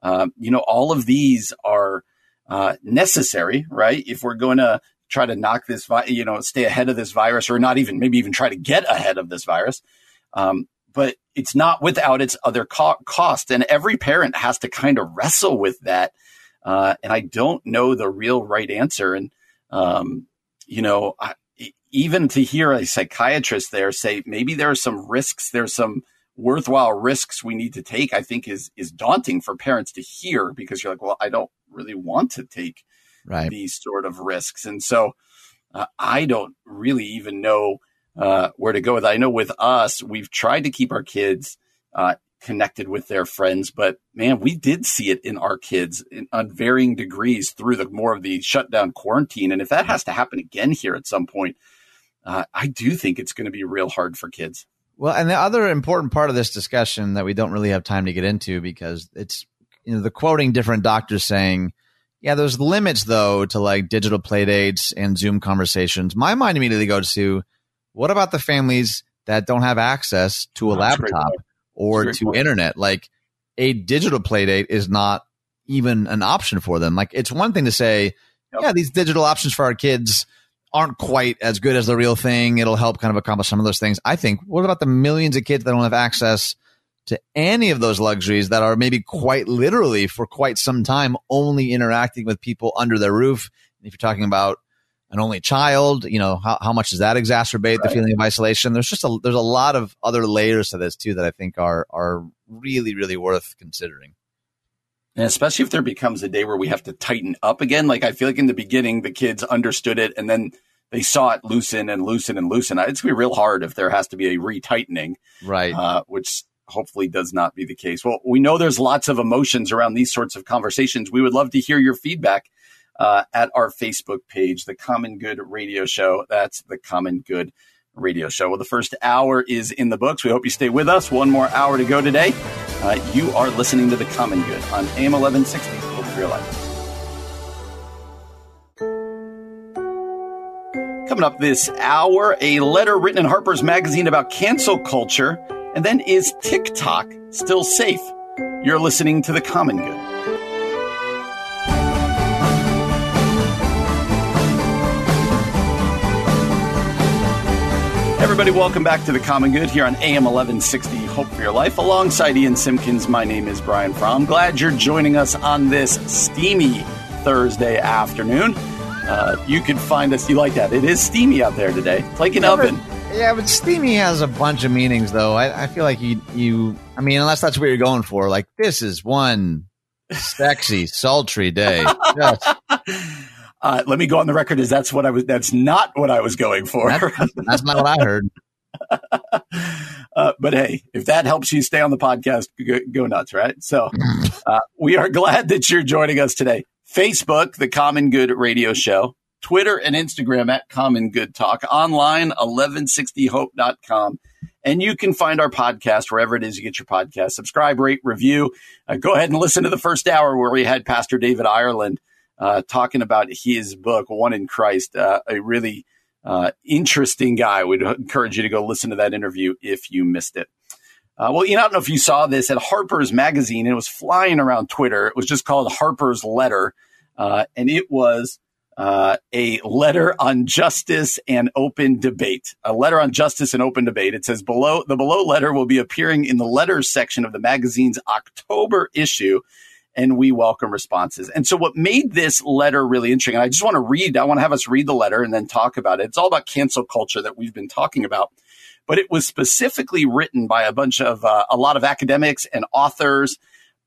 um, you know, all of these are uh, necessary, right? If we're going to try to knock this, vi- you know, stay ahead of this virus or not even, maybe even try to get ahead of this virus. Um, but it's not without its other co- cost. And every parent has to kind of wrestle with that. Uh, and I don't know the real right answer. And, um, you know, I, even to hear a psychiatrist there say maybe there are some risks, there's some worthwhile risks we need to take, I think is is daunting for parents to hear because you're like, well, I don't really want to take right. these sort of risks, and so uh, I don't really even know uh, where to go with. It. I know with us, we've tried to keep our kids uh, connected with their friends. But man, we did see it in our kids in, on varying degrees through the more of the shutdown quarantine. And if that has to happen again here at some point, uh, I do think it's going to be real hard for kids. Well, and the other important part of this discussion that we don't really have time to get into because it's you know the quoting different doctors saying, yeah, there's limits though to like digital play dates and Zoom conversations. My mind immediately goes to what about the families that don't have access to a That's laptop or to point. internet. Like a digital play date is not even an option for them. Like it's one thing to say, yep. yeah, these digital options for our kids aren't quite as good as the real thing. It'll help kind of accomplish some of those things. I think, what about the millions of kids that don't have access to any of those luxuries that are maybe quite literally for quite some time only interacting with people under their roof? If you're talking about an only child, you know, how, how much does that exacerbate right. the feeling of isolation? There's just a, there's a lot of other layers to this too that I think are, are really, really worth considering. And especially if there becomes a day where we have to tighten up again. Like I feel like in the beginning, the kids understood it and then they saw it loosen and loosen and loosen. It's gonna be real hard if there has to be a retightening. Right. Uh, which hopefully does not be the case. Well, we know there's lots of emotions around these sorts of conversations. We would love to hear your feedback uh, at our Facebook page, The Common Good Radio Show. That's The Common Good Radio Show. Well, the first hour is in the books. We hope you stay with us. One more hour to go today. Uh, you are listening to The Common Good on AM 1160. Hope for your life. Coming up this hour, a letter written in Harper's Magazine about cancel culture. And then, is TikTok still safe? You're listening to The Common Good. Everybody, welcome back to the Common Good here on AM 1160 Hope for Your Life. Alongside Ian Simpkins, my name is Brian Fromm. Glad you're joining us on this steamy Thursday afternoon. Uh, you can find us, you like that? It is steamy out there today. It's like an yeah, oven. Yeah, but steamy has a bunch of meanings, though. I, I feel like you, you, I mean, unless that's what you're going for, like, this is one sexy, sultry day. [laughs] Just, uh, let me go on the record as that's what I was. That's not what I was going for. That's, that's not what I heard. [laughs] uh, but hey, if that helps you stay on the podcast, go, go nuts, right? So [laughs] uh, we are glad that you're joining us today. Facebook, the Common Good Radio Show, Twitter and Instagram at Common Good Talk, online 1160hope.com. And you can find our podcast wherever it is you get your podcast. Subscribe, rate, review. Uh, go ahead and listen to the first hour where we had Pastor David Ireland uh, talking about his book, One in Christ, uh, a really uh, interesting guy. Would encourage you to go listen to that interview if you missed it. Uh, well, you know, I don't know if you saw this at Harper's Magazine. It was flying around Twitter. It was just called Harper's Letter, uh, and it was uh, a letter on justice and open debate. A letter on justice and open debate. It says below the below letter will be appearing in the letters section of the magazine's October issue and we welcome responses. And so what made this letter really interesting, and I just want to read, I want to have us read the letter and then talk about it. It's all about cancel culture that we've been talking about, but it was specifically written by a bunch of, uh, a lot of academics and authors,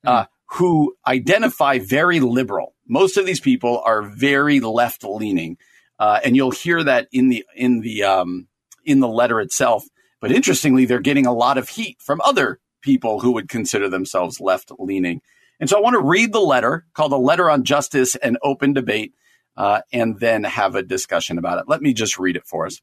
uh, who identify very liberal. Most of these people are very left leaning. Uh, and you'll hear that in the, in the, um, in the letter itself. But interestingly, they're getting a lot of heat from other people who would consider themselves left leaning. And so I want to read the letter called A Letter on Justice and Open Debate, uh, and then have a discussion about it. Let me just read it for us.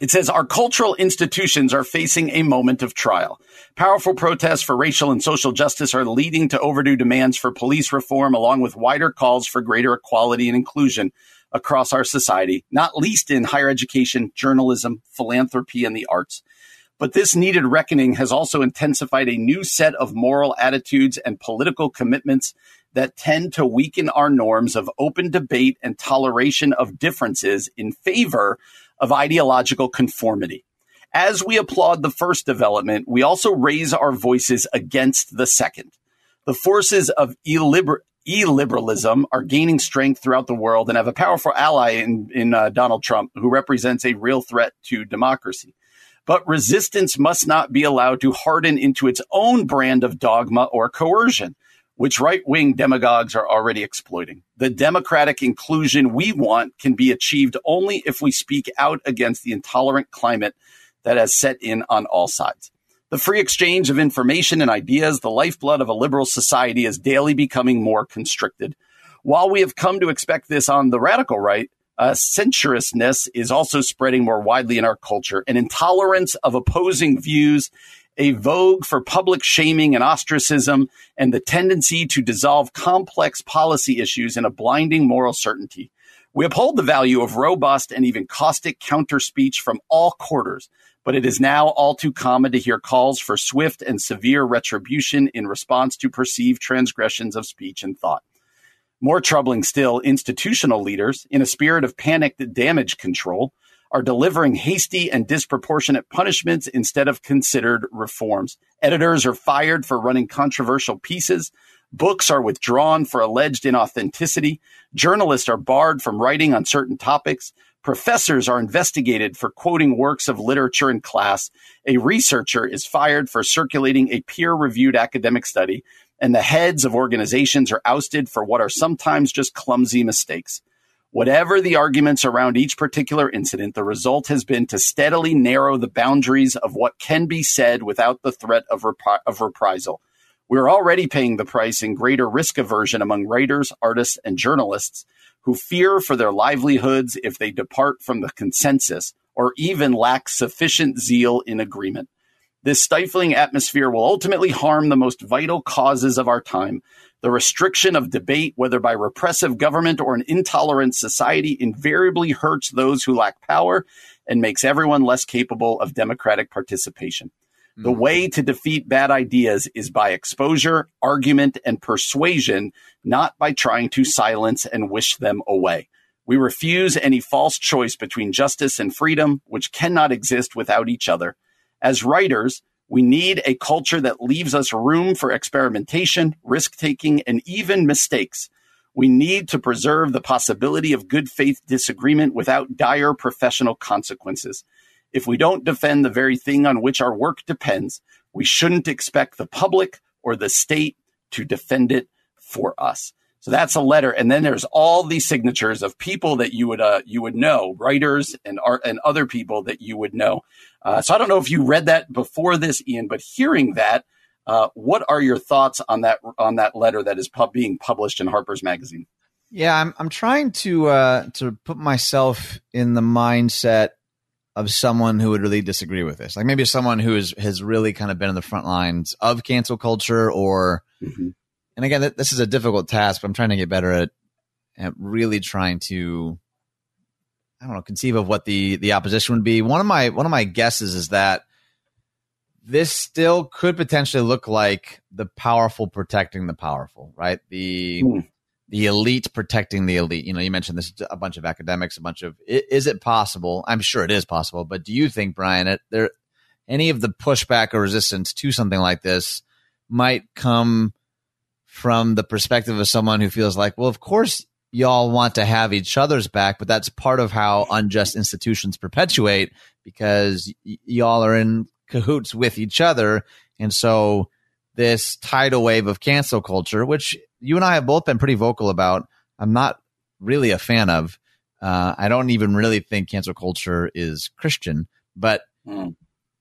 It says our cultural institutions are facing a moment of trial. Powerful protests for racial and social justice are leading to overdue demands for police reform, along with wider calls for greater equality and inclusion across our society, not least in higher education, journalism, philanthropy, and the arts. But this needed reckoning has also intensified a new set of moral attitudes and political commitments that tend to weaken our norms of open debate and toleration of differences in favor of ideological conformity. As we applaud the first development, we also raise our voices against the second. The forces of illiber- illiberalism are gaining strength throughout the world and have a powerful ally in, in uh, Donald Trump, who represents a real threat to democracy. But resistance must not be allowed to harden into its own brand of dogma or coercion, which right wing demagogues are already exploiting. The democratic inclusion we want can be achieved only if we speak out against the intolerant climate that has set in on all sides. The free exchange of information and ideas, the lifeblood of a liberal society, is daily becoming more constricted. While we have come to expect this on the radical right, uh, censoriousness is also spreading more widely in our culture. An intolerance of opposing views, a vogue for public shaming and ostracism, and the tendency to dissolve complex policy issues in a blinding moral certainty. We uphold the value of robust and even caustic counter speech from all quarters, but it is now all too common to hear calls for swift and severe retribution in response to perceived transgressions of speech and thought. More troubling still, institutional leaders, in a spirit of panicked damage control, are delivering hasty and disproportionate punishments instead of considered reforms. Editors are fired for running controversial pieces. Books are withdrawn for alleged inauthenticity. Journalists are barred from writing on certain topics. Professors are investigated for quoting works of literature in class. A researcher is fired for circulating a peer reviewed academic study and the heads of organizations are ousted for what are sometimes just clumsy mistakes. Whatever the arguments around each particular incident, the result has been to steadily narrow the boundaries of what can be said without the threat of, of reprisal. We're already paying the price in greater risk aversion among writers, artists, and journalists who fear for their livelihoods if they depart from the consensus or even lack sufficient zeal in agreement. This stifling atmosphere will ultimately harm the most vital causes of our time. The restriction of debate, whether by repressive government or an intolerant society, invariably hurts those who lack power and makes everyone less capable of democratic participation. Mm-hmm. The way to defeat bad ideas is by exposure, argument, and persuasion, not by trying to silence and wish them away. We refuse any false choice between justice and freedom, which cannot exist without each other. As writers, we need a culture that leaves us room for experimentation, risk taking, and even mistakes. We need to preserve the possibility of good faith disagreement without dire professional consequences. If we don't defend the very thing on which our work depends, we shouldn't expect the public or the state to defend it for us. So that's a letter, and then there's all these signatures of people that you would uh, you would know, writers and art and other people that you would know. Uh, so I don't know if you read that before this, Ian, but hearing that, uh, what are your thoughts on that on that letter that is pub- being published in Harper's Magazine? Yeah, I'm I'm trying to uh, to put myself in the mindset of someone who would really disagree with this. Like maybe someone who is, has really kind of been in the front lines of cancel culture or mm-hmm and again, this is a difficult task, but I'm trying to get better at, at really trying to, I don't know, conceive of what the the opposition would be. One of my one of my guesses is that this still could potentially look like the powerful protecting the powerful, right? The mm. the elite protecting the elite. You know, you mentioned this a bunch of academics, a bunch of. Is it possible? I'm sure it is possible, but do you think, Brian, it, there any of the pushback or resistance to something like this might come from the perspective of someone who feels like, well, of course y'all want to have each other's back, but that's part of how unjust institutions perpetuate because y- y'all are in cahoots with each other. And so this tidal wave of cancel culture, which you and I have both been pretty vocal about, I'm not really a fan of. Uh, I don't even really think cancel culture is Christian, but mm.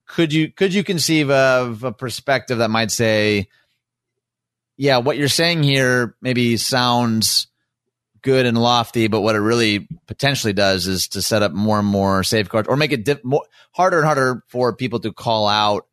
could you could you conceive of a perspective that might say, yeah, what you're saying here maybe sounds good and lofty, but what it really potentially does is to set up more and more safeguards or make it dip, more, harder and harder for people to call out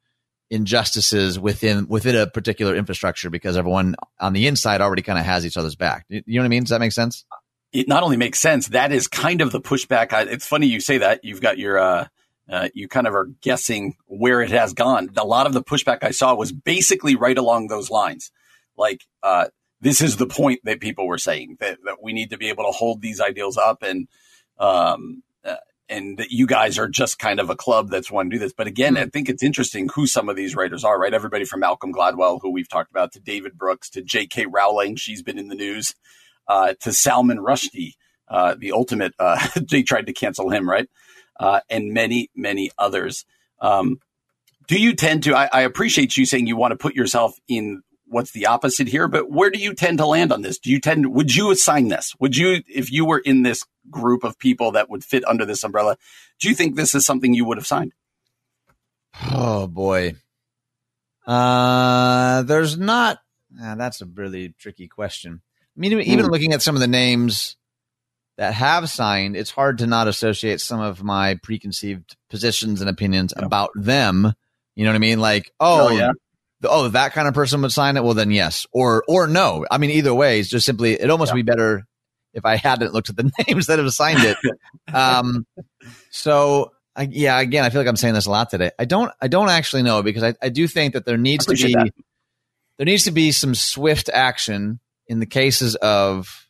injustices within within a particular infrastructure because everyone on the inside already kind of has each other's back. You know what I mean? Does that make sense? It not only makes sense, that is kind of the pushback. I, it's funny you say that. You've got your uh, uh, you kind of are guessing where it has gone. A lot of the pushback I saw was basically right along those lines. Like, uh, this is the point that people were saying that, that we need to be able to hold these ideals up and, um, uh, and that you guys are just kind of a club that's wanting to do this. But again, mm-hmm. I think it's interesting who some of these writers are, right? Everybody from Malcolm Gladwell, who we've talked about, to David Brooks, to J.K. Rowling, she's been in the news, uh, to Salman Rushdie, uh, the ultimate, uh, [laughs] they tried to cancel him, right? uh, and many, many others. Um, do you tend to? I, I, appreciate you saying you want to put yourself in what's the opposite here, but where do you tend to land on this? Do you tend? Would you assign this? Would you, if you were in this group of people that would fit under this umbrella, do you think this is something you would have signed? Oh boy, uh, there's not. Uh, that's a really tricky question. I mean, even mm. looking at some of the names that have signed, it's hard to not associate some of my preconceived positions and opinions yeah. about them. You know what I mean? Like, oh, oh yeah. Oh, that kind of person would sign it. Well, then yes, or or no. I mean, either way, it's just simply it almost yeah. be better if I hadn't looked at the [laughs] names that have signed it. um, so I, yeah, again, I feel like I'm saying this a lot today. I don't, I don't actually know because I, I do think that there needs to be, that. there needs to be some swift action in the cases of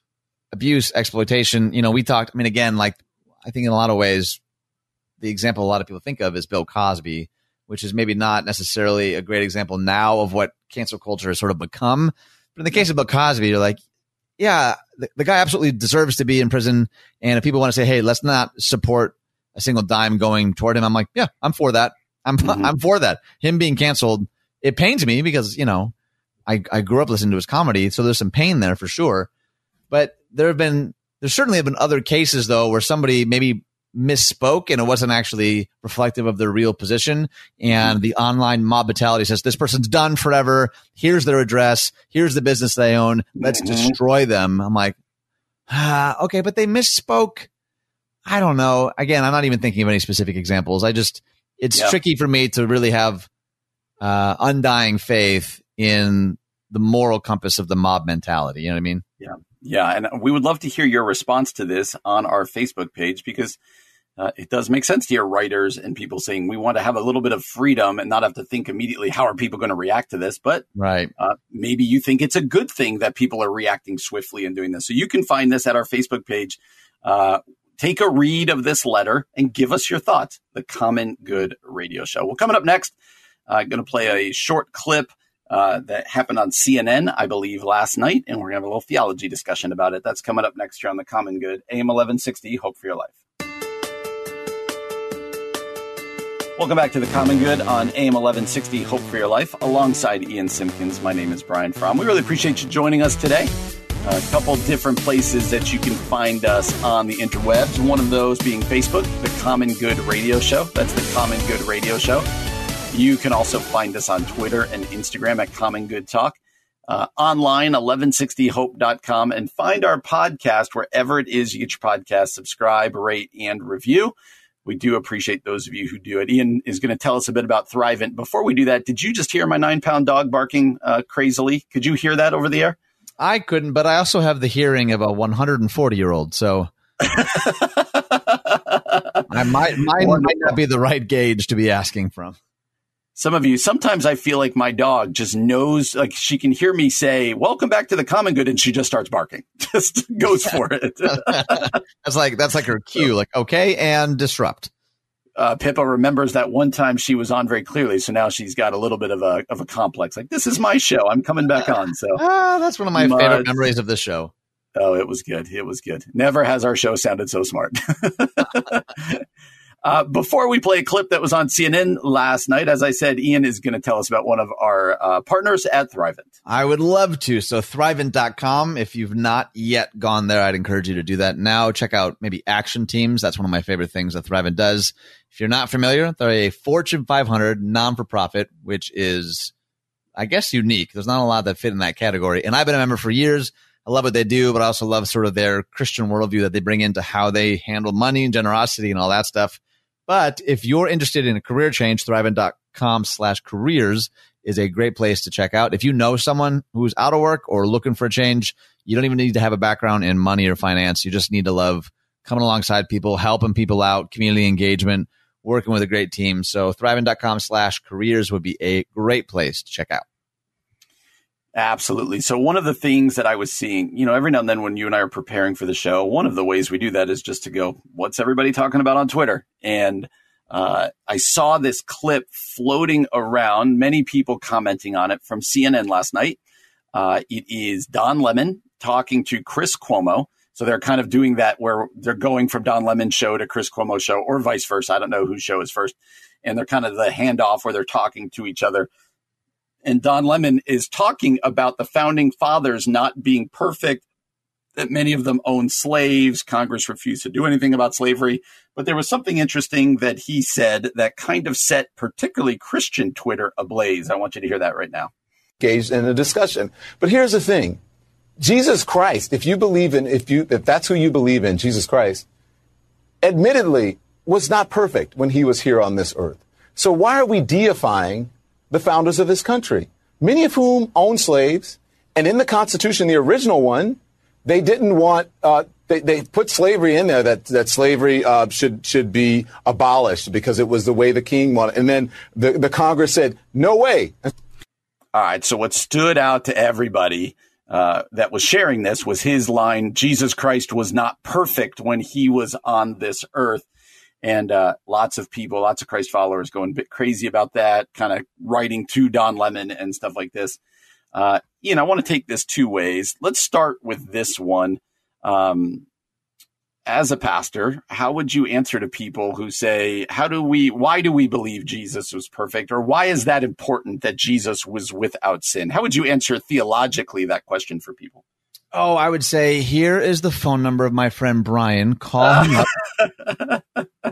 abuse, exploitation. You know, we talked, I mean, again, like I think in a lot of ways, the example a lot of people think of is Bill Cosby, which is maybe not necessarily a great example now of what cancel culture has sort of become. But in the case of Bill Cosby, you're like, yeah, the, the guy absolutely deserves to be in prison. And if people want to say, hey, let's not support a single dime going toward him, I'm like, yeah, I'm for that. I'm mm-hmm. I'm for that. Him being canceled, it pains me because you know I I grew up listening to his comedy, so there's some pain there for sure. But there have been there certainly have been other cases though where somebody maybe misspoke and it wasn't actually reflective of their real position. And the online mob mentality says this person's done forever. Here's their address. Here's the business they own. Let's mm-hmm. destroy them. I'm like, ah, okay, but they misspoke. I don't know. Again, I'm not even thinking of any specific examples. I just it's yeah. tricky for me to really have uh, undying faith in the moral compass of the mob mentality. You know what I mean? Yeah. Yeah, and we would love to hear your response to this on our Facebook page because uh, it does make sense to hear writers and people saying we want to have a little bit of freedom and not have to think immediately how are people going to react to this. But right, uh, maybe you think it's a good thing that people are reacting swiftly and doing this. So you can find this at our Facebook page. Uh, take a read of this letter and give us your thoughts. The Common Good Radio Show. Well, coming up next, I'm uh, going to play a short clip uh, that happened on CNN, I believe, last night, and we're going to have a little theology discussion about it. That's coming up next year on the Common Good, AM 1160. Hope for your life. Welcome back to the Common Good on AM 1160 Hope for Your Life alongside Ian Simpkins. My name is Brian Fromm. We really appreciate you joining us today. A couple different places that you can find us on the interwebs. One of those being Facebook, the Common Good Radio Show. That's the Common Good Radio Show. You can also find us on Twitter and Instagram at Common Good Talk. Uh, online, 1160hope.com, and find our podcast wherever it is you get your podcast. Subscribe, rate, and review. We do appreciate those of you who do it. Ian is going to tell us a bit about Thrivent. Before we do that, did you just hear my nine pound dog barking uh, crazily? Could you hear that over the air? I couldn't, but I also have the hearing of a 140 year old. So [laughs] I might, mine might not be the right gauge to be asking from some of you, sometimes I feel like my dog just knows, like she can hear me say, welcome back to the common good. And she just starts barking, [laughs] just goes for it. [laughs] that's like, that's like her cue, like, okay. And disrupt. Uh, Pippa remembers that one time she was on very clearly. So now she's got a little bit of a, of a complex. Like, this is my show. I'm coming back on. So [laughs] ah, that's one of my favorite memories of the show. Oh, it was good. It was good. Never has our show sounded so smart. Uh, before we play a clip that was on CNN last night, as I said, Ian is going to tell us about one of our uh, partners at Thrivent. I would love to. So thrivent.com. If you've not yet gone there, I'd encourage you to do that now. Check out maybe action teams. That's one of my favorite things that Thrivent does. If you're not familiar, they're a Fortune 500 non for profit, which is, I guess, unique. There's not a lot that fit in that category. And I've been a member for years. I love what they do, but I also love sort of their Christian worldview that they bring into how they handle money and generosity and all that stuff. But if you're interested in a career change, thrivent.com slash careers is a great place to check out. If you know someone who's out of work or looking for a change, you don't even need to have a background in money or finance. You just need to love coming alongside people, helping people out, community engagement, working with a great team. So thrivent.com slash careers would be a great place to check out. Absolutely. So one of the things that I was seeing, you know, every now and then when you and I are preparing for the show, one of the ways we do that is just to go, what's everybody talking about on Twitter? And uh, I saw this clip floating around, many people commenting on it from CNN last night. Uh, it is Don Lemon talking to Chris Cuomo. So they're kind of doing that where they're going from Don Lemon's show to Chris Cuomo's show or vice versa. I don't know whose show is first. And they're kind of the handoff where they're talking to each other and Don Lemon is talking about the founding fathers not being perfect, that many of them owned slaves. Congress refused to do anything about slavery. But there was something interesting that he said that kind of set particularly Christian Twitter ablaze. I want you to hear that right now. Engaged in a discussion. But here's the thing. Jesus Christ, if you believe in, if you, if that's who you believe in, Jesus Christ, admittedly was not perfect when he was here on this earth. So why are we deifying the founders of this country, many of whom owned slaves. And in the Constitution, the original one, they didn't want, uh, they, they put slavery in there that, that slavery uh, should, should be abolished because it was the way the king wanted. And then the, the Congress said, no way. All right. So what stood out to everybody uh, that was sharing this was his line Jesus Christ was not perfect when he was on this earth and uh, lots of people, lots of Christ followers going a bit crazy about that, kind of writing to Don Lemon and stuff like this. Uh, you know, I want to take this two ways. Let's start with this one. Um, as a pastor, how would you answer to people who say, how do we, why do we believe Jesus was perfect? Or why is that important that Jesus was without sin? How would you answer theologically that question for people? Oh, I would say here is the phone number of my friend Brian. Call him up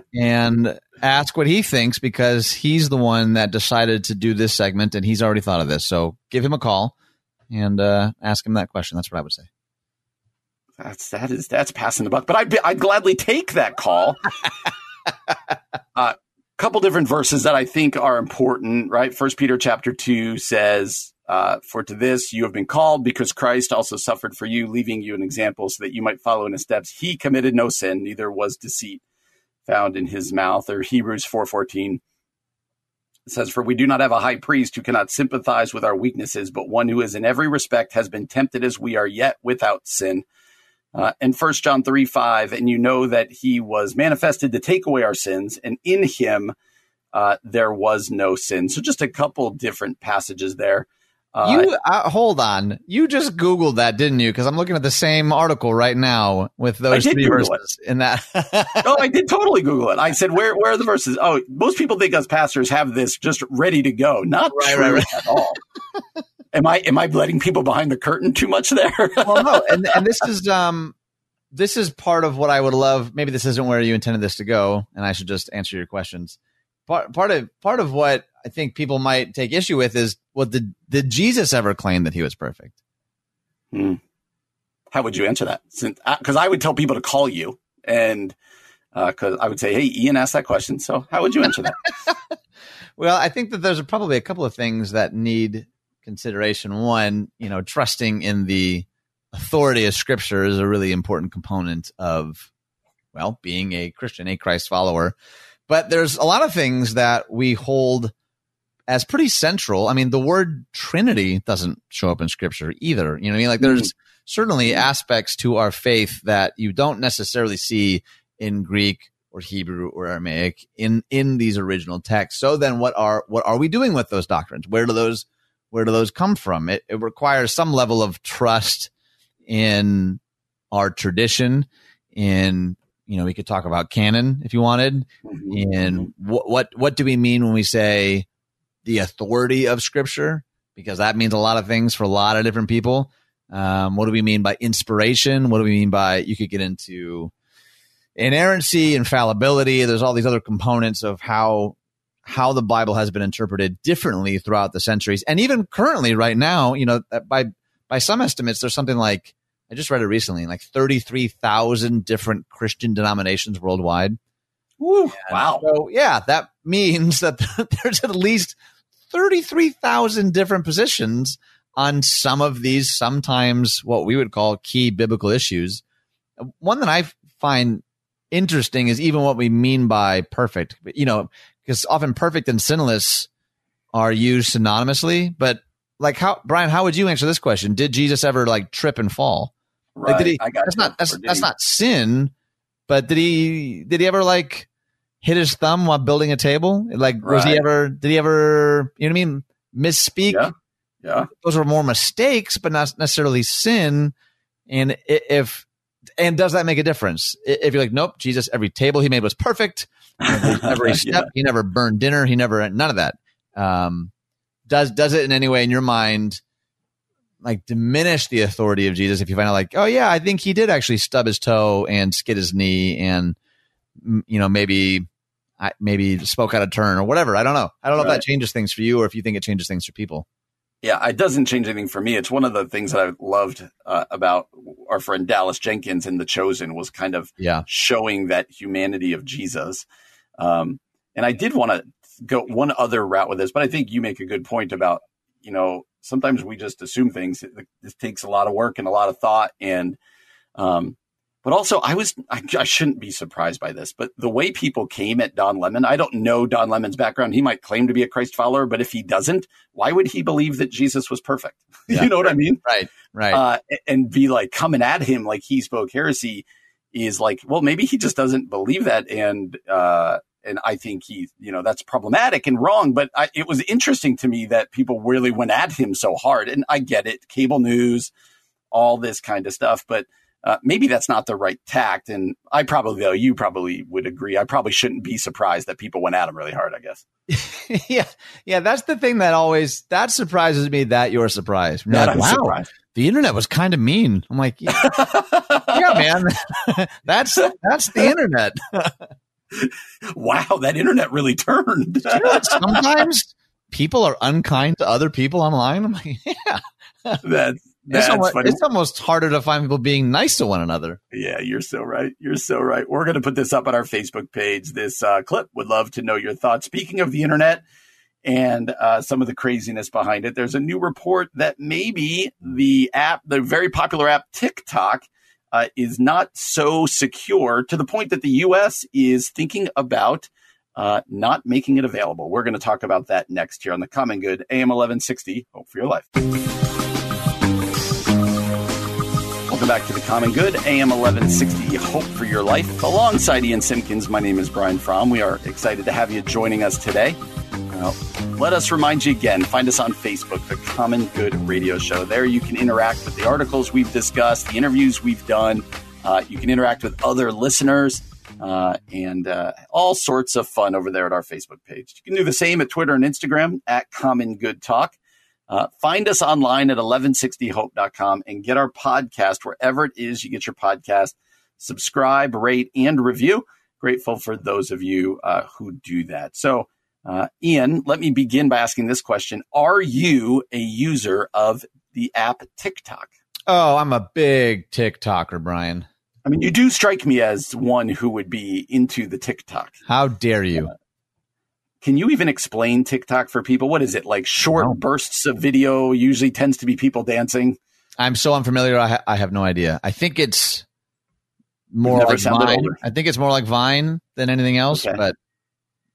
[laughs] and ask what he thinks because he's the one that decided to do this segment and he's already thought of this. So give him a call and uh, ask him that question. That's what I would say. That's that is that's passing the buck, but I'd, I'd gladly take that call. A [laughs] uh, couple different verses that I think are important, right? First Peter chapter two says, uh, for to this you have been called because Christ also suffered for you, leaving you an example so that you might follow in his steps. He committed no sin, neither was deceit found in his mouth. Or Hebrews 4.14 says, For we do not have a high priest who cannot sympathize with our weaknesses, but one who is in every respect has been tempted as we are, yet without sin. Uh, and First John 3 5, and you know that he was manifested to take away our sins, and in him uh, there was no sin. So just a couple different passages there. Uh, you uh, hold on. You just Googled that, didn't you? Because I'm looking at the same article right now with those three Google verses it. in that. [laughs] oh, I did totally Google it. I said, "Where, where are the verses?" Oh, most people think us pastors have this just ready to go. Not right, true right, right. at all. am I am I letting people behind the curtain too much there? [laughs] well, no, and and this is um this is part of what I would love. Maybe this isn't where you intended this to go, and I should just answer your questions. Part part of part of what I think people might take issue with is well, did did Jesus ever claim that he was perfect? Hmm. How would you answer that? Because uh, I would tell people to call you, and because uh, I would say, "Hey, Ian asked that question." So, how would you answer that? [laughs] well, I think that there's a, probably a couple of things that need consideration. One, you know, trusting in the authority of Scripture is a really important component of, well, being a Christian, a Christ follower. But there's a lot of things that we hold as pretty central. I mean, the word Trinity doesn't show up in scripture either. You know what I mean? Like there's mm. certainly aspects to our faith that you don't necessarily see in Greek or Hebrew or Aramaic in in these original texts. So then what are what are we doing with those doctrines? Where do those where do those come from? It, it requires some level of trust in our tradition, in you know, we could talk about canon if you wanted. Mhm. And what what what do we mean when we say the authority of Scripture? Because that means a lot of things for a lot of different people. Um, what do we mean by inspiration? What do we mean by you could get into inerrancy, infallibility? There's all these other components of how how the Bible has been interpreted differently throughout the centuries, and even currently, right now, you know, by by some estimates, there's something like I just read it recently, like 33,000 different Christian denominations worldwide. Woo, wow. So yeah, that means [laughs] that there's at least 33,000 different positions on some of these sometimes what we would call key biblical issues. One that I find interesting is even what we mean by perfect. You know, because often perfect and sinless are used synonymously, but like how Brian, how would you answer this question? Did Jesus ever like trip and fall? Right. Like, did he, I got that's you. not that's, that's not sin, but did he did he ever like hit his thumb while building a table? Like was he ever did he ever you know what I mean misspeak? Yeah. Yeah. Those were more mistakes, but not necessarily sin. And if and does that make a difference? If you're like, nope, Jesus, every table he made was perfect. [laughs] Every, step, Yeah. he never burned dinner. He never none of that. Um, does does it in any way in your mind like diminish the authority of Jesus if you find out like, oh yeah, I think he did actually stub his toe and skid his knee and you know maybe I, maybe spoke out of turn or whatever. I don't know. I don't know if that changes things for you or if you think it changes things for people. Yeah, it doesn't change anything for me. It's one of the things that I loved uh, about our friend Dallas Jenkins in The Chosen was kind of Yeah. showing that humanity of Jesus. Um, and I did want to go one other route with this, but I think you make a good point about, you know, sometimes we just assume things. It, it takes a lot of work and a lot of thought. And, um, but also I was, I, I shouldn't be surprised by this, but the way people came at Don Lemon, I don't know Don Lemon's background. He might claim to be a Christ follower, but if he doesn't, why would he believe that Jesus was perfect? [laughs] Yeah. you know what I mean? Right. Right. uh, and be like coming at him like he spoke heresy is like, well, maybe he just doesn't believe that. And, uh, and I think he, you know, that's problematic and wrong. But I, it was interesting to me that people really went at him so hard. And I get it, cable news, all this kind of stuff. But uh, maybe that's not the right tact. And I probably, though, you probably would agree. I probably shouldn't be surprised that people went at him really hard. I guess. [laughs] yeah. Yeah. That's the thing that always that surprises me that you're surprised. You're That like, I'm wow, surprised. the internet was kind of mean. I'm like, yeah, yeah, [laughs] man. [laughs] that's that's the internet. wow, that internet really turned. Sometimes people are unkind to other people online. I'm like, yeah. that's It's almost, funny. it's almost harder to find people being nice to one another. Yeah, you're so right. You're so right. We're going to put this up on our Facebook page. This uh, clip would love to know your thoughts. Speaking of the internet and uh, some of the craziness behind it, there's a new report that maybe the app, the very popular app TikTok, uh, is not so secure to the point that the U.S. is thinking about uh, not making it available. We're going to talk about that next here on the Common Good AM 1160. Hope for your life. Welcome back to the Common Good, AM 1160, Hope for Your Life. Alongside Ian Simpkins, my name is Brian Fromm. We are excited to have you joining us today. Now, let us remind you again find us on Facebook, the Common Good Radio Show. There you can interact with the articles we've discussed, the interviews we've done. Uh, you can interact with other listeners uh, and uh, all sorts of fun over there at our Facebook page. You can do the same at Twitter and Instagram at Common Good Talk. Uh, find us online at 1160hope.com and get our podcast wherever it is you get your podcast. Subscribe, rate, and review. Grateful for those of you uh, who do that. So, uh, Ian, let me begin by asking this question Are you a user of the app TikTok? Oh, I'm a big TikToker, Brian. I mean, you do strike me as one who would be into the TikTok. How dare you? Can you even explain TikTok for people? What is it like? Short No. bursts of video usually tends to be people dancing. I'm so unfamiliar. I, ha- I have no idea. I think it's more like Vine. older. I think it's more like Vine than anything else. Okay. But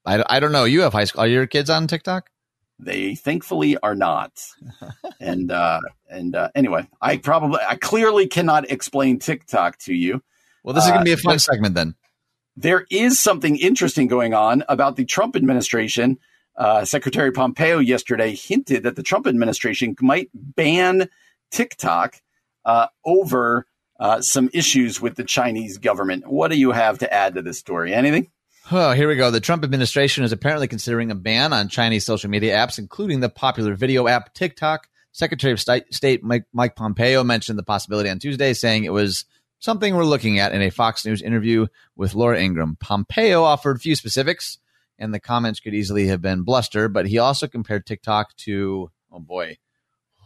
I, I don't know. You have high school. Are your kids on TikTok? They thankfully are not. and uh, and uh, anyway, I probably I clearly cannot explain TikTok to you. Well, this is going Uh, to be a fun but- segment then. There is something interesting going on about the Trump administration. Uh, Secretary Pompeo yesterday hinted that the Trump administration might ban TikTok uh, over uh, some issues with the Chinese government. What do you have to add to this story? Anything? Oh, here we go. The Trump administration is apparently considering a ban on Chinese social media apps, including the popular video app TikTok. Secretary of State Mike, Mike Pompeo mentioned the possibility on Tuesday, saying it was something we're looking at in a Fox News interview with Laura Ingraham. Pompeo offered few specifics, and the comments could easily have been bluster, but he also compared TikTok to, oh boy,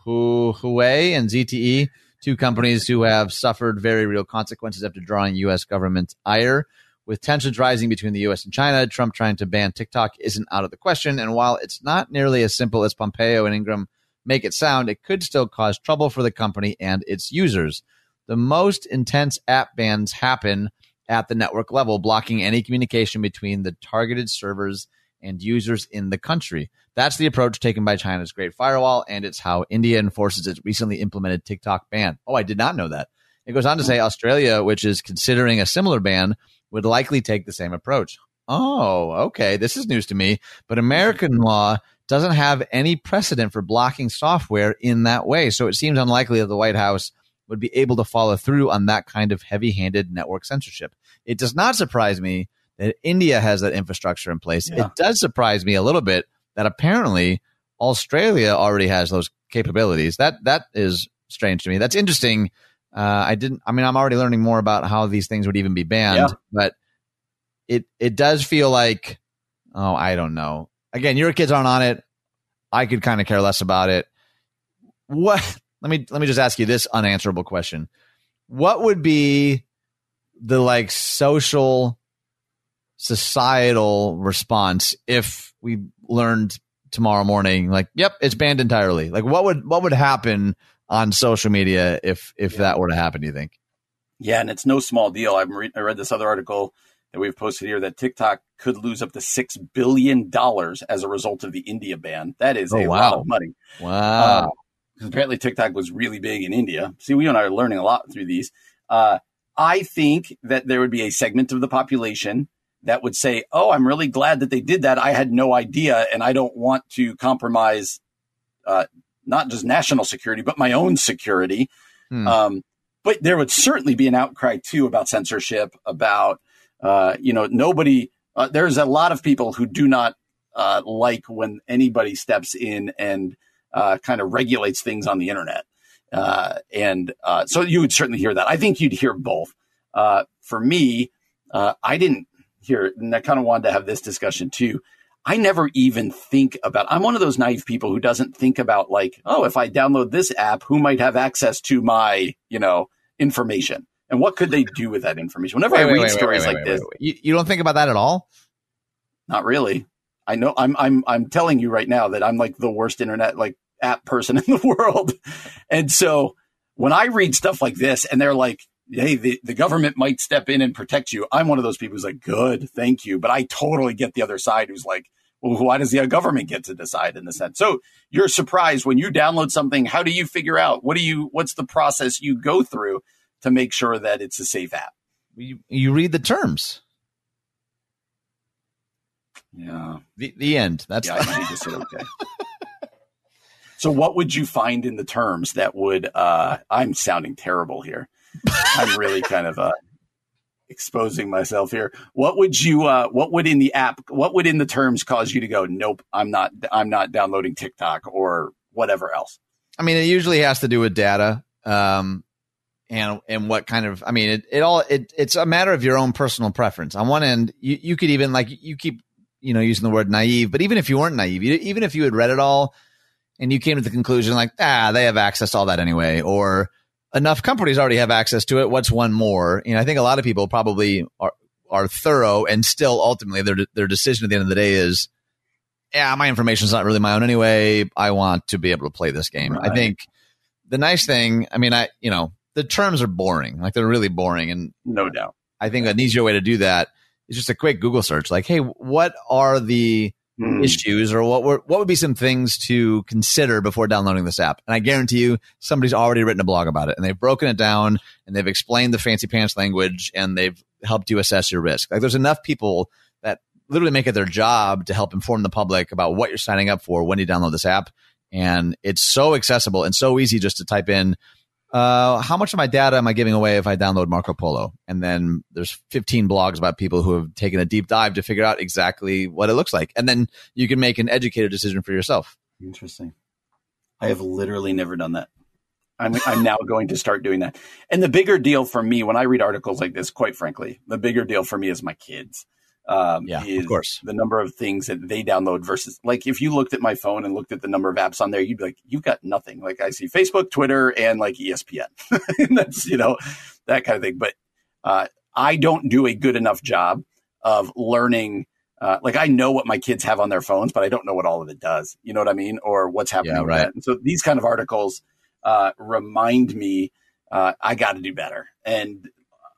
Huawei and ZTE, two companies who have suffered very real consequences after drawing U.S. government's ire. With tensions rising between the U.S. and China, Trump trying to ban TikTok isn't out of the question. And while it's not nearly as simple as Pompeo and Ingraham make it sound, it could still cause trouble for the company and its users. The most intense app bans happen at the network level, blocking any communication between the targeted servers and users in the country. That's the approach taken by China's Great Firewall, and it's how India enforces its recently implemented TikTok ban. Oh, I did not know that. It goes on to say Australia, which is considering a similar ban, would likely take the same approach. Oh, okay. This is news to me. But American law doesn't have any precedent for blocking software in that way. So it seems unlikely that the White House would be able to follow through on that kind of heavy handed network censorship. It does not surprise me that India has that infrastructure in place. Yeah. It does surprise me a little bit that apparently Australia already has those capabilities. That that is strange to me. That's interesting uh, I didn't. I mean, I'm already learning more about how these things would even be banned, yeah. but it it does feel like, oh, I don't know. Again, your kids aren't on it. I could kind of care less about it. What? Let me let me just ask you this unanswerable question. What would be the like social societal response if we learned tomorrow morning like yep it's banned entirely like what would what would happen on social media if if yeah. that were to happen? Do you think? Yeah, and it's no small deal. I've re- I read this other article that we've posted here that TikTok could lose up to six billion dollars as a result of the India ban. That is oh, a wow. lot of money. Wow. Uh, apparently, TikTok was really big in India. See, we and I are learning a lot through these. Uh, I think that there would be a segment of the population that would say, "Oh, I'm really glad that they did that. I had no idea, and I don't want to compromise uh, not just national security, but my own security. Hmm. Um, but there would certainly be an outcry too about censorship, about, uh, you know, nobody, uh, there's a lot of people who do not uh, like when anybody steps in and uh, kind of regulates things on the internet. Uh, and uh, so you would certainly hear that. I think you'd hear both. for me, I didn't hear, it, and I kind of wanted to have this discussion too. I never even think about. I'm one of those naive people who doesn't think about like, oh, if I download this app, who might have access to my, you know, information, and what could they do with that information? Whenever wait, I read wait, stories wait, like this, you, you don't think about that at all. Not really. I know. I'm I'm I'm telling you right now that I'm like the worst internet like app person [laughs] in the world, and so when I read stuff like this, and they're like, hey, the, the government might step in and protect you. I'm one of those people who's like, good, thank you. But I totally get the other side who's like, well, why does the uh, government get to decide in the sense? So you're surprised when you download something. How do you figure out what do you? What's the process you go through to make sure that it's a safe app? You, you read the terms. Yeah. The the end. That's yeah. I just said okay. [laughs] so what would you find in the terms that would? uh I'm sounding terrible here. I'm really kind of uh, exposing myself here. What would you? Uh, what would in the app? What would in the terms cause you to go? Nope, I'm not. I'm not downloading TikTok or whatever else. I mean, it usually has to do with data. Um, and and what kind of I mean it, it all it it's a matter of your own personal preference. On one end, you, you could even like you keep you know using the word naive, but even if you weren't naive, you, even if you had read it all and you came to the conclusion like ah they have access to all that anyway, or enough companies already have access to it. What's one more? You know, I think a lot of people probably are are thorough and still ultimately their their decision at the end of the day is, yeah, my information is not really my own anyway. I want to be able to play this game. Right. I think the nice thing, I mean, I you know, the terms are boring, like they're really boring, and no doubt. I think an easier way to do that is just a quick Google search, like, hey, what are the mm. issues or what were, what would be some things to consider before downloading this app? And I guarantee you somebody's already written a blog about it and they've broken it down and they've explained the fancy pants language and they've helped you assess your risk. Like there's enough people that literally make it their job to help inform the public about what you're signing up for when you download this app. And it's so accessible and so easy just to type in uh, how much of my data am I giving away if I download Marco Polo? And then there's 15 blogs about people who have taken a deep dive to figure out exactly what it looks like. And then you can make an educated decision for yourself. Interesting. I have literally never done that. I'm, I'm now going to start doing that. And the bigger deal for me when I read articles like this, quite frankly, the bigger deal for me is my kids. Um, yeah, is of course. The number of things that they download versus like if you looked at my phone and looked at the number of apps on there, you'd be like, you've got nothing. Like I see Facebook, Twitter, and like ESPN. [laughs] and that's you know that kind of thing. But uh, I don't do a good enough job of learning. Uh, like I know what my kids have on their phones, but I don't know what all of it does. You know what I mean, or what's happening. Yeah, with right. that. And so these kind of articles uh, remind me uh, I got to do better. And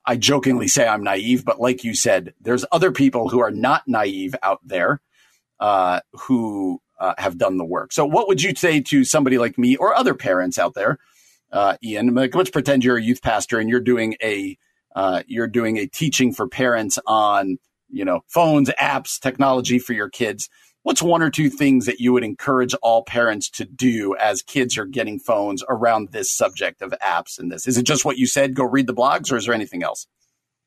I jokingly say I'm naive, but like you said, there's other people who are not naive out there uh, who uh, have done the work. So, what would you say to somebody like me or other parents out there, uh, Ian? Like, let's pretend you're a youth pastor and you're doing a uh, you're doing a teaching for parents on you know phones, apps, technology for your kids. What's one or two things that you would encourage all parents to do as kids are getting phones around this subject of apps and this? Is it just what you said, go read the blogs, or is there anything else?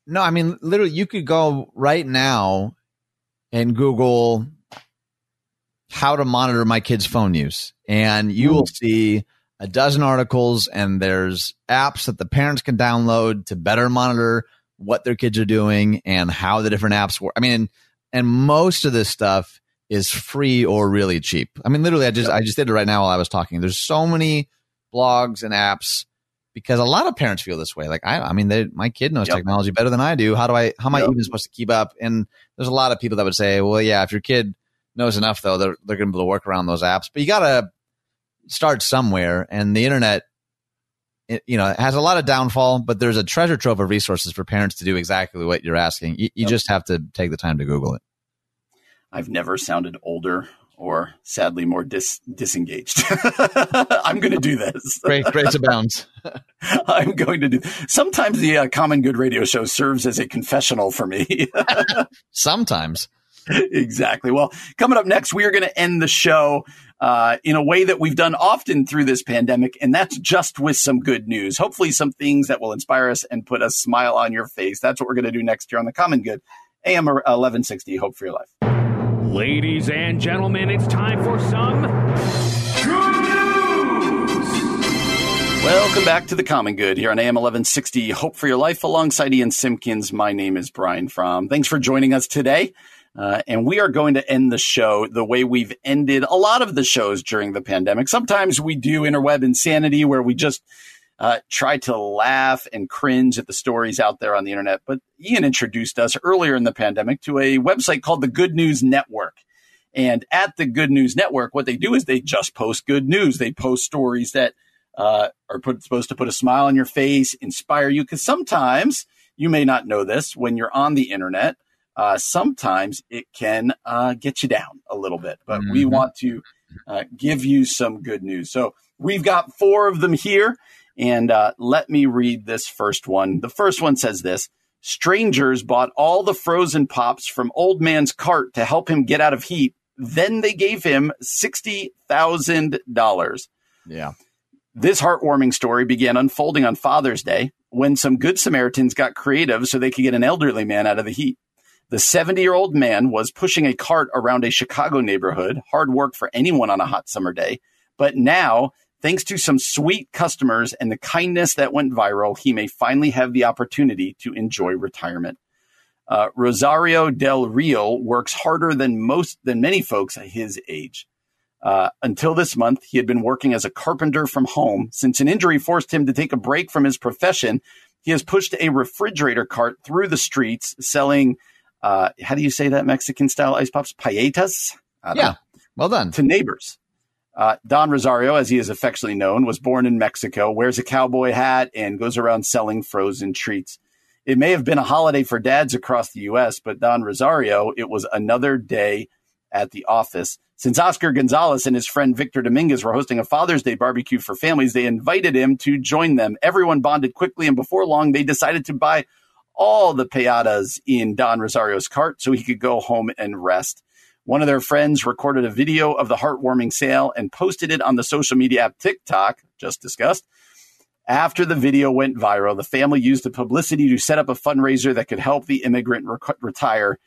No, I mean, literally, you could go right now and Google how to monitor my kid's phone use, and you will see a dozen articles, and there's apps that the parents can download to better monitor what their kids are doing and how the different apps work. I mean, and most of this stuff is free or really cheap. I mean, literally, I just I just did it right now while I was talking. There's so many blogs and apps because a lot of parents feel this way. Like I, I mean, they, my kid knows Yep. technology better than I do. How do I? How am I even supposed to keep up? And there's a lot of people that would say, well, yeah, if your kid knows enough, though, they're they're going to be able to work around those apps. But you got to start somewhere, and the internet. It, you know, it has a lot of downfall, but there's a treasure trove of resources for parents to do exactly what you're asking. You, you Yep. just have to take the time to Google it. I've never sounded older or sadly more dis- disengaged. [laughs] I'm going to do this. Great, great abounds. [laughs] I'm going to do. Sometimes the uh, Common Good radio show serves as a confessional for me. [laughs] Sometimes. exactly. Well, coming up next, we are going to end the show uh, in a way that we've done often through this pandemic, and that's just with some good news. Hopefully, some things that will inspire us and put a smile on your face. That's what we're going to do next year on the Common Good. AM 1160, Hope for Your Life. Ladies and gentlemen, it's time for some good news. Welcome back to the Common Good here on AM 1160 Hope for Your Life alongside Ian Simpkins. My name is Brian Fromm. Thanks for joining us today. Uh, and we are going to end the show the way we've ended a lot of the shows during the pandemic. Sometimes we do interweb insanity where we just uh, try to laugh and cringe at the stories out there on the internet. But Ian introduced us earlier in the pandemic to a website called the Good News Network. And at the Good News Network, what they do is they just post good news. They post stories that uh, are put, supposed to put a smile on your face, inspire you. Because sometimes you may not know this when you're on the internet. Uh, sometimes it can uh, get you down a little bit, but we Mhm. want to uh, give you some good news. So we've got four of them here, and uh, let me read this first one. The first one says this Strangers bought all the frozen pops from Old Man's cart to help him get out of heat. Then they gave him $60,000. Yeah. This heartwarming story began unfolding on Father's Day when some good Samaritans got creative so they could get an elderly man out of the heat. The 70 year old man was pushing a cart around a Chicago neighborhood, hard work for anyone on a hot summer day. But now, thanks to some sweet customers and the kindness that went viral, he may finally have the opportunity to enjoy retirement. Uh, Rosario Del Rio works harder than most than many folks at his age. Uh, until this month, he had been working as a carpenter from home. Since an injury forced him to take a break from his profession, he has pushed a refrigerator cart through the streets selling, uh, how do you say that Mexican style ice pops? Payetas? Yeah. know Well done. to neighbors. Uh, Don Rosario, as he is affectionately known, was born in Mexico, wears a cowboy hat, and goes around selling frozen treats. It may have been a holiday for dads across the U.S., but Don Rosario, it was another day at the office. Since Oscar Gonzalez and his friend Victor Dominguez were hosting a Father's Day barbecue for families, they invited him to join them. Everyone bonded quickly, and before long, they decided to buy all the payadas in Don Rosario's cart so he could go home and rest. One of their friends recorded a video of the heartwarming sale and posted it on the social media app TikTok, just discussed. After the video went viral, the family used the publicity to set up a fundraiser that could help the immigrant retire.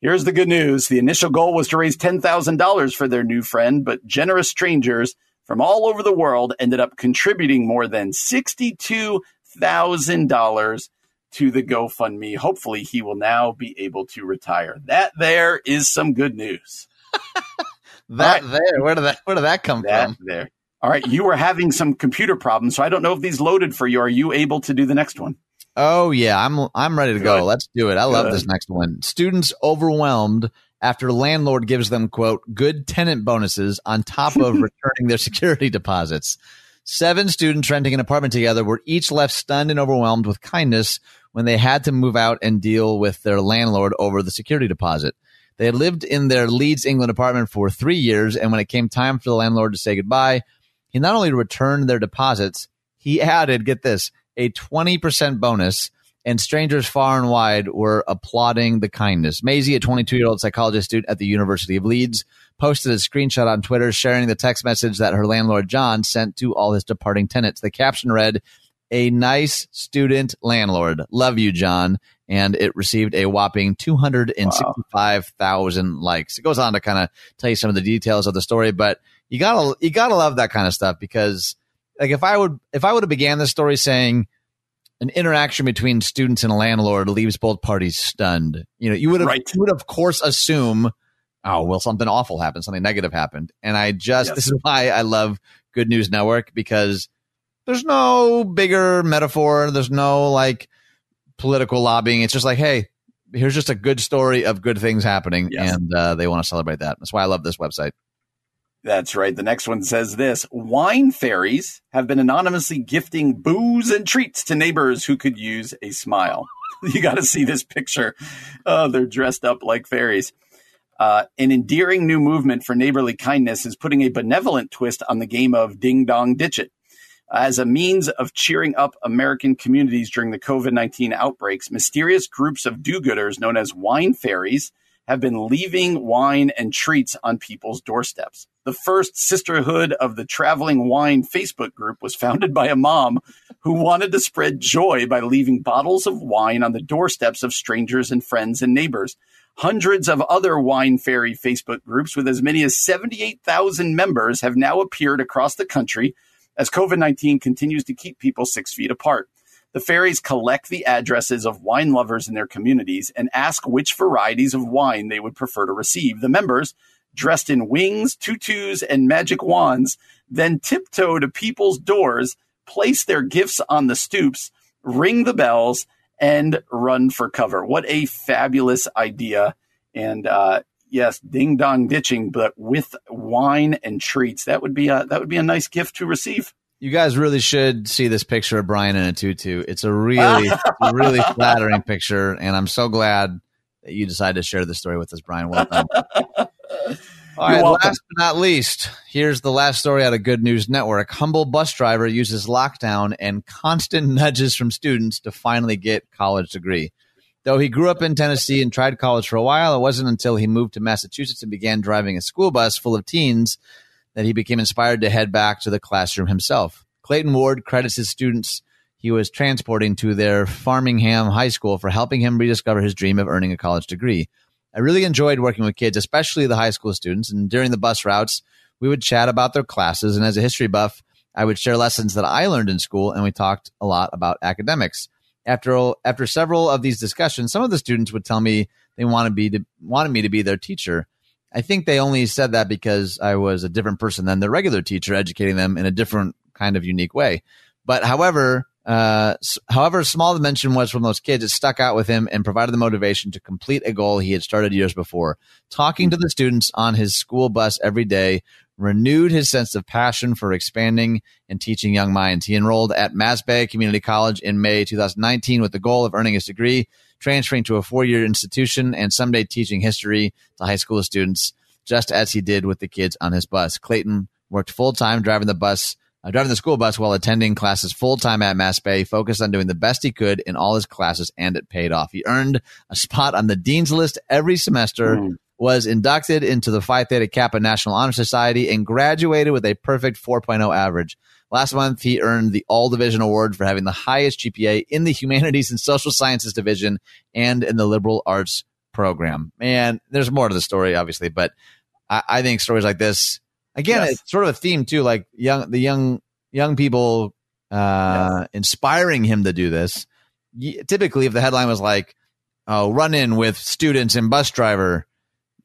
Here's the good news. The initial goal was to raise $10,000 for their new friend, but generous strangers from all over the world ended up contributing more than $62,000 to the GoFundMe. Hopefully, he will now be able to retire. That there is some good news. [laughs] that right. there, where did that where did that come that from? There. All right, you were having some computer problems, so I don't know if these loaded for you. Are you able to do the next one? Oh yeah, I'm I'm ready to Good. go. Let's do it. I love this next one. Students overwhelmed after landlord gives them quote good tenant bonuses on top of [laughs] returning their security deposits. Seven students renting an apartment together were each left stunned and overwhelmed with kindness when they had to move out and deal with their landlord over the security deposit. They had lived in their Leeds, England apartment for three years, and when it came time for the landlord to say goodbye, he not only returned their deposits, he [laughs] added, get this, a 20% bonus, and strangers far and wide were applauding the kindness. Maisie, a 22 year old psychologist student at the University of Leeds, posted a screenshot on Twitter sharing the text message that her landlord, John, sent to all his departing tenants. The caption read, A nice student landlord. Love you, John. And it received a whopping 265,000 wow. likes. It goes on to kind of tell you some of the details of the story, but you gotta you gotta love that kind of stuff because like if I would if I would have began this story saying an interaction between students and a landlord leaves both parties stunned, you know, you would have right. you would of course assume, oh well, something awful happened, something negative happened, and I just yes. this is why I love Good News Network because there's no bigger metaphor, there's no like political lobbying. It's just like, hey, here's just a good story of good things happening, yes. and uh, they want to celebrate that. That's why I love this website. That's right. The next one says this Wine fairies have been anonymously gifting booze and treats to neighbors who could use a smile. [laughs] you got to see this picture. Oh, they're dressed up like fairies. Uh, an endearing new movement for neighborly kindness is putting a benevolent twist on the game of ding dong ditch it. As a means of cheering up American communities during the COVID 19 outbreaks, mysterious groups of do gooders known as wine fairies have been leaving wine and treats on people's doorsteps. The first Sisterhood of the Traveling Wine Facebook group was founded by a mom who wanted to spread joy by leaving bottles of wine on the doorsteps of strangers and friends and neighbors. Hundreds of other wine fairy Facebook groups with as many as 78,000 members have now appeared across the country as COVID 19 continues to keep people six feet apart. The fairies collect the addresses of wine lovers in their communities and ask which varieties of wine they would prefer to receive. The members, dressed in wings, tutus, and magic wands, then tiptoe to people's doors, place their gifts on the stoops, ring the bells, and run for cover. What a fabulous idea. And uh, yes, ding dong ditching, but with wine and treats. That would be a that would be a nice gift to receive. You guys really should see this picture of Brian in a tutu. It's a really, [laughs] really flattering picture, and I'm so glad that you decided to share this story with us, Brian. [laughs] Welcome. All right, last but not least, here's the last story out of Good News Network. Humble bus driver uses lockdown and constant nudges from students to finally get college degree. Though he grew up in Tennessee and tried college for a while, it wasn't until he moved to Massachusetts and began driving a school bus full of teens that he became inspired to head back to the classroom himself. Clayton Ward credits his students he was transporting to their Framingham High School for helping him rediscover his dream of earning a college degree. I really enjoyed working with kids, especially the high school students, and during the bus routes, we would chat about their classes. And as a history buff, I would share lessons that I learned in school, and we talked a lot about academics. After after several of these discussions, some of the students would tell me they wanted be to, wanted me to be their teacher. I think they only said that because I was a different person than the regular teacher, educating them in a different kind of unique way. But however, uh, however small the mention was from those kids, it stuck out with him and provided the motivation to complete a goal he had started years before. Talking to the students on his school bus every day renewed his sense of passion for expanding and teaching young minds. He enrolled at Mass Bay Community College in May 2019 with the goal of earning his degree transferring to a four year institution and someday teaching history to high school students, just as he did with the kids on his bus. Clayton worked full time driving the bus. Uh, driving the school bus while attending classes full time at Mass Bay, focused on doing the best he could in all his classes, and it paid off. He earned a spot on the dean's list every semester, mm. Was inducted into the Phi Theta Kappa National Honor Society and graduated with a perfect 4.0 average. Last month, he earned the All Division Award for having the highest GPA in the Humanities and Social Sciences Division and in the Liberal Arts program. Man, there's more to the story, obviously, but I, I think stories like this, again, yes. it's sort of a theme too, like young, the young, young people, uh, inspiring him to do this. Typically, if the headline was like, oh, run in with students and bus driver,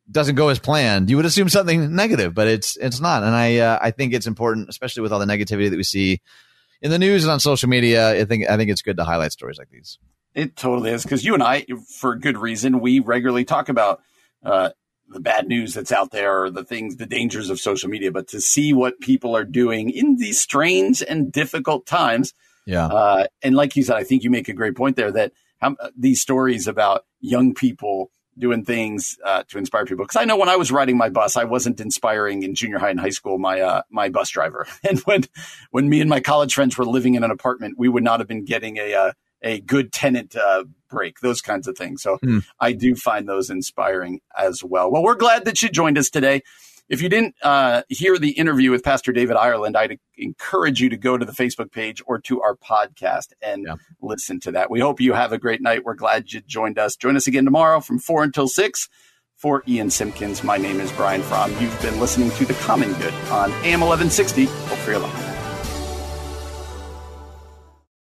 doesn't go as planned, you would assume something negative, but it's it's not. And I uh, I think it's important, especially with all the negativity that we see in the news and on social media. I think I think it's good to highlight stories like these. It totally is because you and I, for good reason, we regularly talk about uh, the bad news that's out there, or the things, the dangers of social media. But to see what people are doing in these strange and difficult times, yeah. Uh, and like you said, I think you make a great point there that how, these stories about young people doing things uh, to inspire people. Because I know when I was riding my bus, I wasn't inspiring in junior high and high school my uh, my bus driver. [laughs] And when when me and my college friends were living in an apartment, we would not have been getting a uh, a good tenant uh, break, those kinds of things. So mm. I do find those inspiring as well. Well, we're glad that you joined us today. If you didn't uh, hear the interview with Pastor David Ireland, I'd encourage you to go to the Facebook page or to our podcast and yeah. listen to that. We hope you have a great night. We're glad you joined us. Join us again tomorrow from 4 until 6. For Ian Simpkins, my name is Brian Fromm. You've been listening to The Common Good on AM 1160. Hope for your life.